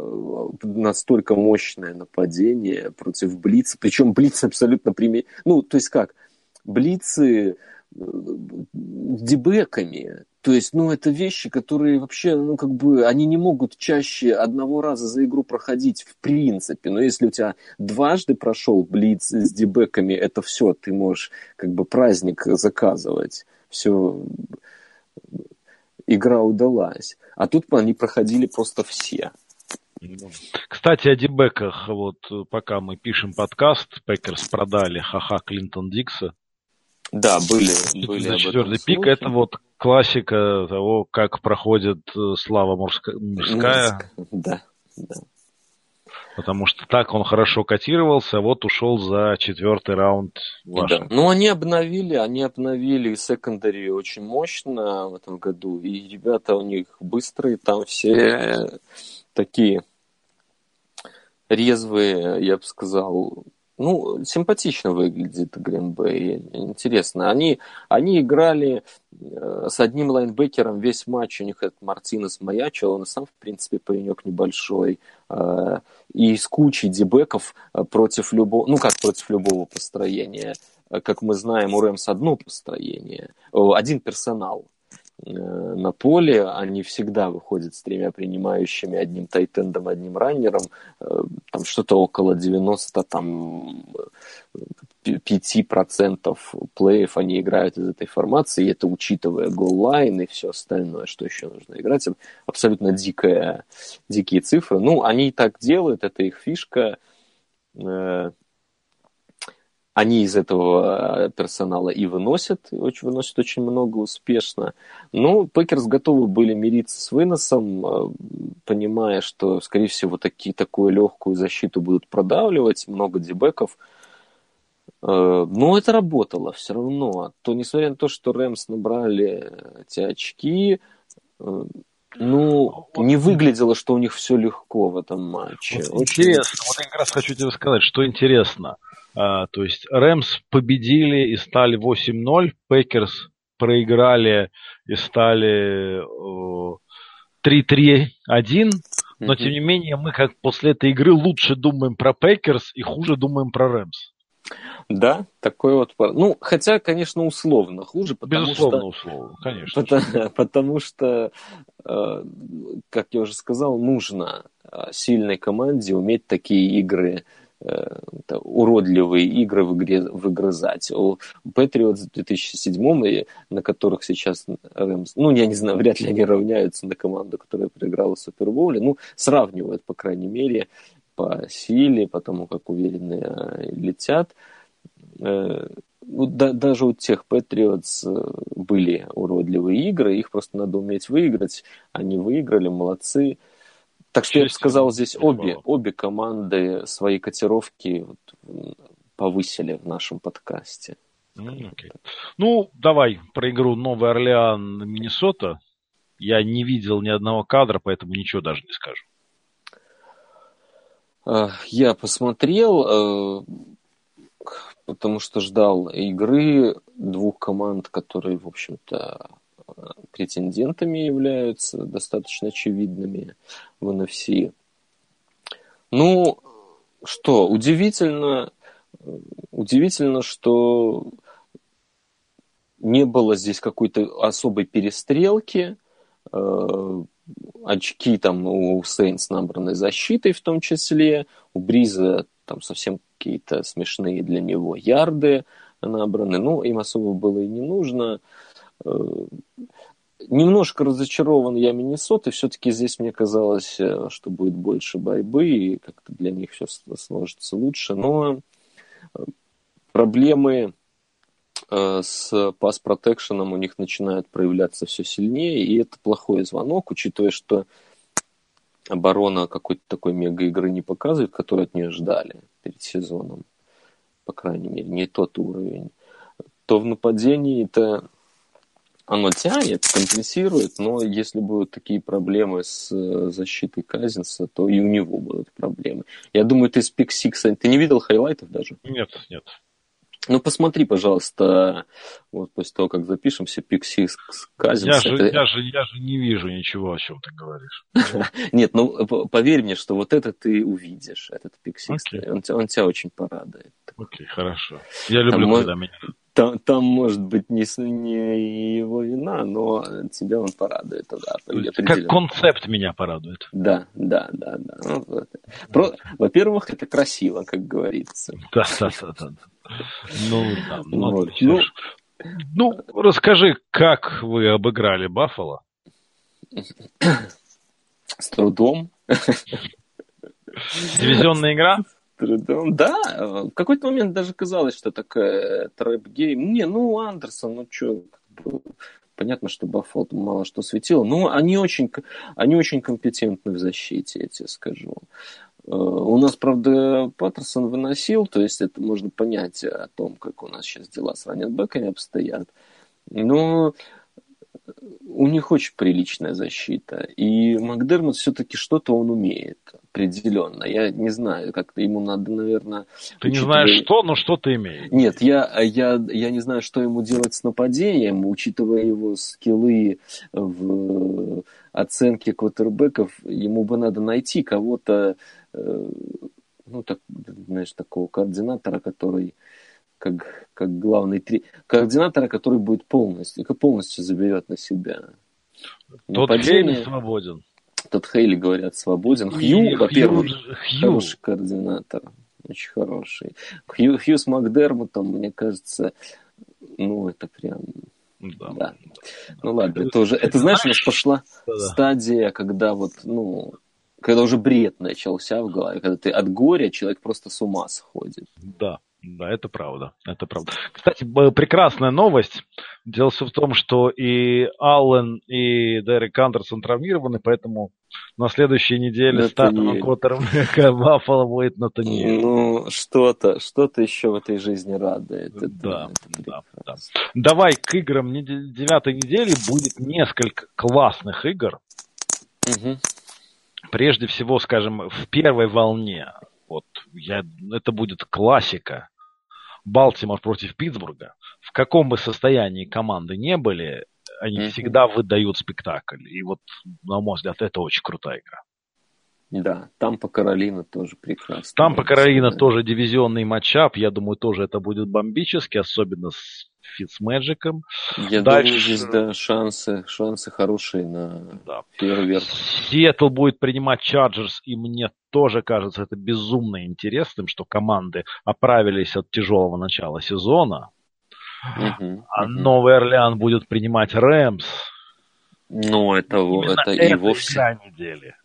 Speaker 2: настолько мощное нападение против Блица, причем Блиц абсолютно пример... Ну, то есть как, Блицы дебеками. То есть, ну, это вещи, которые вообще, ну, как бы, они не могут чаще одного раза за игру проходить в принципе. Но если у тебя дважды прошел блиц с дебеками, это все, ты можешь, как бы, праздник заказывать. Все, игра удалась. А тут они проходили просто все.
Speaker 1: Кстати, о дебеках. Вот пока мы пишем подкаст, Пекерс продали Ха-Ха Клинтон-Дикса
Speaker 2: да, были. были
Speaker 1: четвертый пик это вот классика того, как проходит э, слава мужская.
Speaker 2: Да, да.
Speaker 1: Потому что так он хорошо котировался, а вот ушел за четвертый раунд
Speaker 2: Да. Ну, они обновили, они обновили secondary очень мощно в этом году. И ребята у них быстрые, там все такие резвые, я бы сказал, ну, симпатично выглядит Гринбей. Интересно. Они, они играли э, с одним лайнбекером весь матч. У них этот Мартинес маячил. Он сам, в принципе, паренек небольшой. Э, и с кучей дебеков э, против любого... Ну, как против любого построения. Как мы знаем, у Рэмс одно построение. Один персонал. Э, на поле, они всегда выходят с тремя принимающими, одним тайтендом, одним раннером, э, там что-то около 90 там, 5% плеев они играют из этой формации, и это учитывая голлайн и все остальное, что еще нужно играть. Абсолютно дикая, дикие цифры. Ну, они и так делают, это их фишка. Э, они из этого персонала и выносят, очень, выносят очень много успешно. Но Пекерс готовы были мириться с выносом, э, понимая, что, скорее всего, такие, такую легкую защиту будут продавливать, много дебеков. Э, но это работало все равно. То, несмотря на то, что Рэмс набрали эти очки, э, ну, не выглядело, что у них все легко в этом матче.
Speaker 1: Вот интересно, вот я как раз хочу тебе сказать, что интересно – а, то есть Рэмс победили и стали 8-0, Пекерс проиграли и стали 3-3-1, но тем не менее мы как после этой игры лучше думаем про Пекерс и хуже думаем про Рэмс.
Speaker 2: Да, такой вот... Ну, хотя, конечно, условно хуже,
Speaker 1: потому Безусловно, что... условно, конечно.
Speaker 2: Потому, потому что, э, как я уже сказал, нужно э, сильной команде уметь такие игры это, уродливые игры в игре выгрызать. У Patriots в 2007 на которых сейчас Рэмс, ну, я не знаю, вряд ли они равняются на команду, которая проиграла в Супербоуле, ну, сравнивают, по крайней мере, по силе, по тому, как уверенно летят. Э, ну, да, даже у тех Patriots э, были уродливые игры, их просто надо уметь выиграть. Они выиграли, молодцы. Так что я бы сказал, здесь обе, обе команды свои котировки вот, повысили в нашем подкасте.
Speaker 1: Okay. Ну, давай про игру Новый Орлеан Миннесота. Я не видел ни одного кадра, поэтому ничего даже не скажу.
Speaker 2: Я посмотрел, э, потому что ждал игры двух команд, которые, в общем-то, претендентами являются, достаточно очевидными в NFC. Ну, что, удивительно, удивительно, что не было здесь какой-то особой перестрелки. Очки там у Сейнс набраны защитой в том числе. У Бриза там совсем какие-то смешные для него ярды набраны. Ну, им особо было и не нужно. Э, немножко разочарован я Миннесотой. Все-таки здесь мне казалось, э, что будет больше борьбы, и как-то для них все сложится лучше. Но э, проблемы с пас-протекшеном у них начинают проявляться все сильнее, и это плохой звонок, учитывая, что оборона какой-то такой мега-игры не показывает, которую от нее ждали перед сезоном, по крайней мере, не тот уровень, то в нападении это оно тянет, компенсирует, но если будут такие проблемы с э, защитой Казинса, то и у него будут проблемы. Я думаю, ты с Пик. Ты не видел хайлайтов даже?
Speaker 1: Нет, нет.
Speaker 2: Ну, посмотри, пожалуйста, вот после того, как запишемся, pick six Казинс...
Speaker 1: Я, это... же, я, же, я же не вижу ничего, о чем ты говоришь.
Speaker 2: Нет, ну, поверь мне, что вот это ты увидишь, этот pick six. Он, он тебя очень порадует.
Speaker 1: Окей, хорошо. Я люблю, когда меня
Speaker 2: там, там может быть не, не его вина, но тебя он порадует. Да,
Speaker 1: как концепт меня порадует.
Speaker 2: Да, да, да. да. Ну, вот. Про... Во-первых, это красиво, как говорится.
Speaker 1: Да, да, да. да. Ну, да, ну, вот. ну, ну, расскажи, как вы обыграли Баффало?
Speaker 2: С трудом.
Speaker 1: Дивизионная игра?
Speaker 2: Трудом. Да, в какой-то момент даже казалось, что такая trap game. Не, ну, Андерсон, ну что, понятно, что Баффало мало что светило, но они очень, они очень компетентны в защите, я тебе скажу. Э, у нас, правда, Паттерсон выносил, то есть это можно понять о том, как у нас сейчас дела с раненбеками обстоят. Но у них очень приличная защита. И Макдермот все-таки что-то он умеет определенно. Я не знаю, как-то ему надо, наверное...
Speaker 1: Ты учитывая... не знаешь что, но что ты имеешь.
Speaker 2: Нет, я, я, я не знаю, что ему делать с нападением, учитывая его скиллы в оценке квотербеков, ему бы надо найти кого-то, э, ну, так, знаешь, такого координатора, который как, как главный три... координатора, который будет полностью, полностью заберет на себя.
Speaker 1: Тот Нападение... свободен.
Speaker 2: Тот Хейли, говорят, свободен. Хью, во-первых, хороший координатор. Очень хороший. Хью, Хью с Макдермотом, мне кажется, ну, это прям... Да. да. Ну ладно, это уже... Это, знаешь, у нас пошла да. стадия, когда вот, ну, когда уже бред начался в голове, когда ты от горя человек просто с ума сходит.
Speaker 1: Да, Да, это правда, это правда. Кстати, прекрасная новость. Дело все в том, что и Аллен, и Дерек Андерсон травмированы, поэтому на следующей неделе стартовым квотербека Баффало будет Натаниэль.
Speaker 2: Ну, что-то, что-то еще в этой жизни радует. Это,
Speaker 1: да, это да, да. Давай к играм девятой недели будет несколько классных игр. Угу. Прежде всего, скажем, в первой волне вот я, это будет классика. Балтимор против Питтсбурга. В каком бы состоянии команды не были, они mm-hmm. всегда выдают спектакль. И вот, на мой взгляд, это очень крутая игра.
Speaker 2: Да, там по Каролина тоже прекрасно.
Speaker 1: Там по Каролина тоже дивизионный матчап. Я думаю, тоже это будет бомбически, особенно с Фитцмэджиком.
Speaker 2: Я Дальше... думаю, здесь, да, шансы, шансы хорошие на да. фейерверк.
Speaker 1: Сиэтл будет принимать Чарджерс, и мне тоже кажется это безумно интересным, что команды оправились от тяжелого начала сезона. Uh-huh, а uh-huh. Новый Орлеан будет принимать Рэмс.
Speaker 2: Ну, это, Именно это и вовсе...
Speaker 1: игра недели.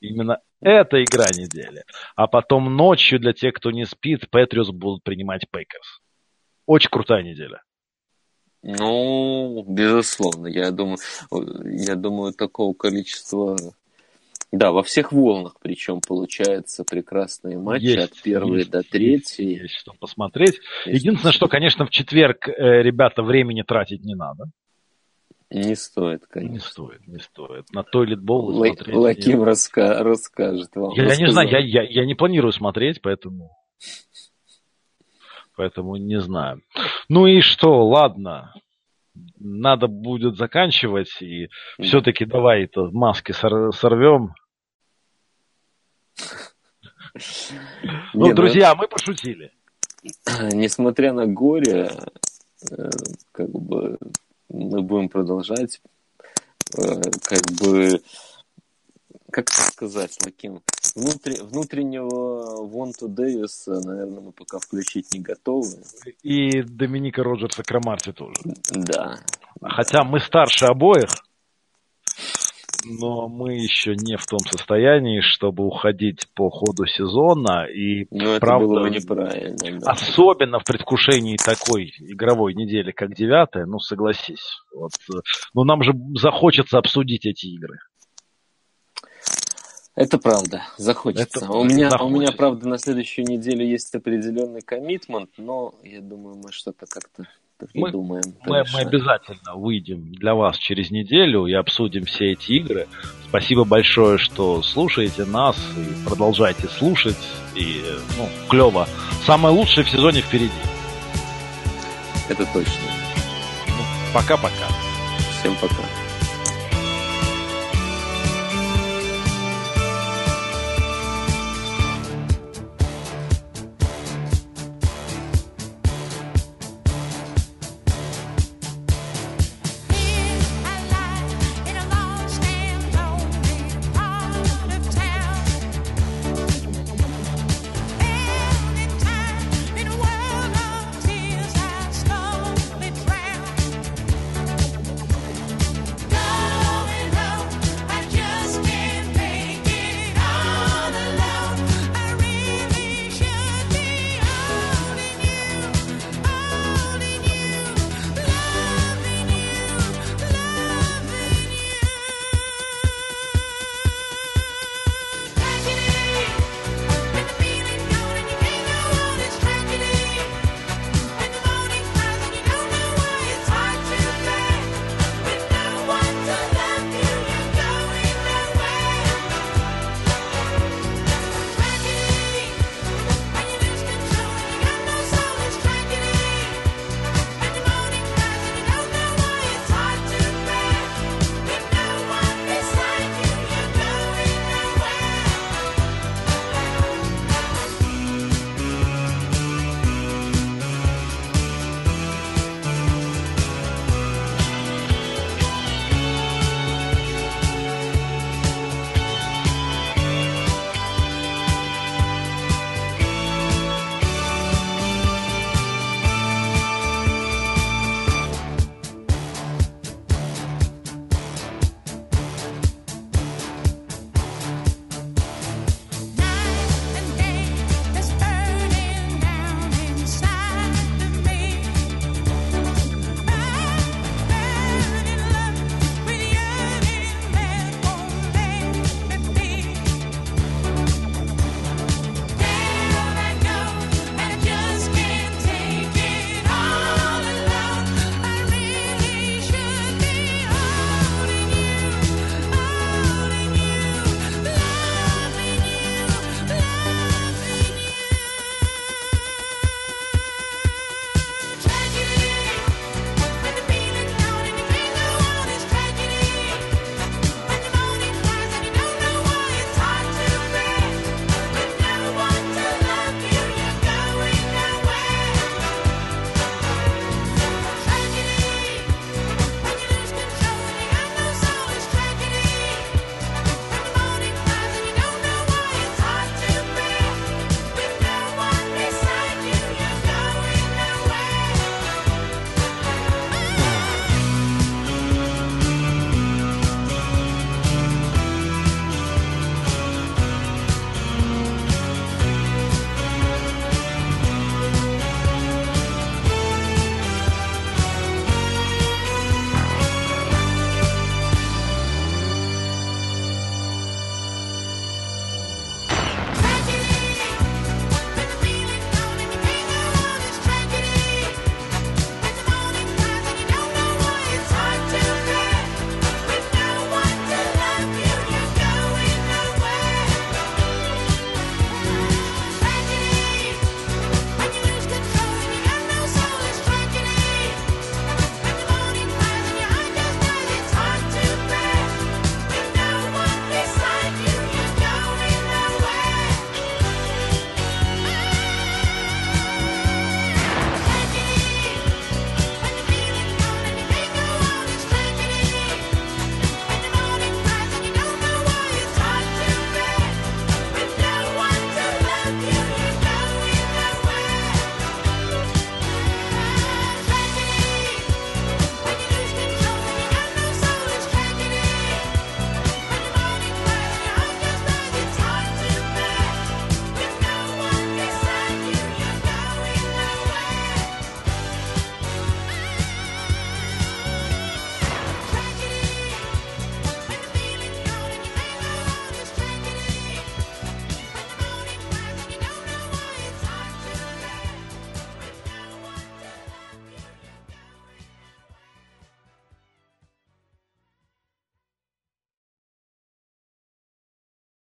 Speaker 1: Именно это игра недели. А потом ночью, для тех, кто не спит, Патриос будут принимать Пейкерс. Очень крутая неделя.
Speaker 2: Ну, безусловно, я думаю, я думаю, такого количества да, во всех волнах, причем получается прекрасные матчи есть, от первой есть, до третьей.
Speaker 1: Есть, есть что посмотреть. Есть Единственное, что, конечно, в четверг, э, ребята, времени тратить не надо.
Speaker 2: Не стоит, конечно.
Speaker 1: Не стоит, не стоит. На тойлет бол
Speaker 2: смотреть. Лаким раска расскажет
Speaker 1: вам. Я, я не знаю, я, я, я не планирую смотреть, поэтому поэтому не знаю. Ну и что, ладно, надо будет заканчивать, и все-таки давай это маски сорвем. Ну, ну, друзья, мы пошутили.
Speaker 2: Несмотря на горе, э, как бы мы будем продолжать, э, как бы как сказать, Лаким, внутри, внутреннего Вонту Дэвиса, наверное, мы пока включить не готовы.
Speaker 1: И Доминика Роджерса Крамарти тоже.
Speaker 2: Да.
Speaker 1: Хотя мы старше обоих, но мы еще не в том состоянии, чтобы уходить по ходу сезона. И,
Speaker 2: ну, это правда, было бы неправильно.
Speaker 1: Да. Особенно в предвкушении такой игровой недели, как девятая, ну, согласись. Вот, э, ну, нам же захочется обсудить эти игры.
Speaker 2: Это правда, захочется. Это у, меня, захочется. у меня, правда, на следующую неделю есть определенный коммитмент, но я думаю, мы что-то как-то придумаем.
Speaker 1: Мы, мы обязательно выйдем для вас через неделю и обсудим все эти игры. Спасибо большое, что слушаете нас и продолжайте слушать. И, ну, клево. Самое лучшее в сезоне впереди.
Speaker 2: Это точно.
Speaker 1: Ну, пока-пока.
Speaker 2: Всем пока.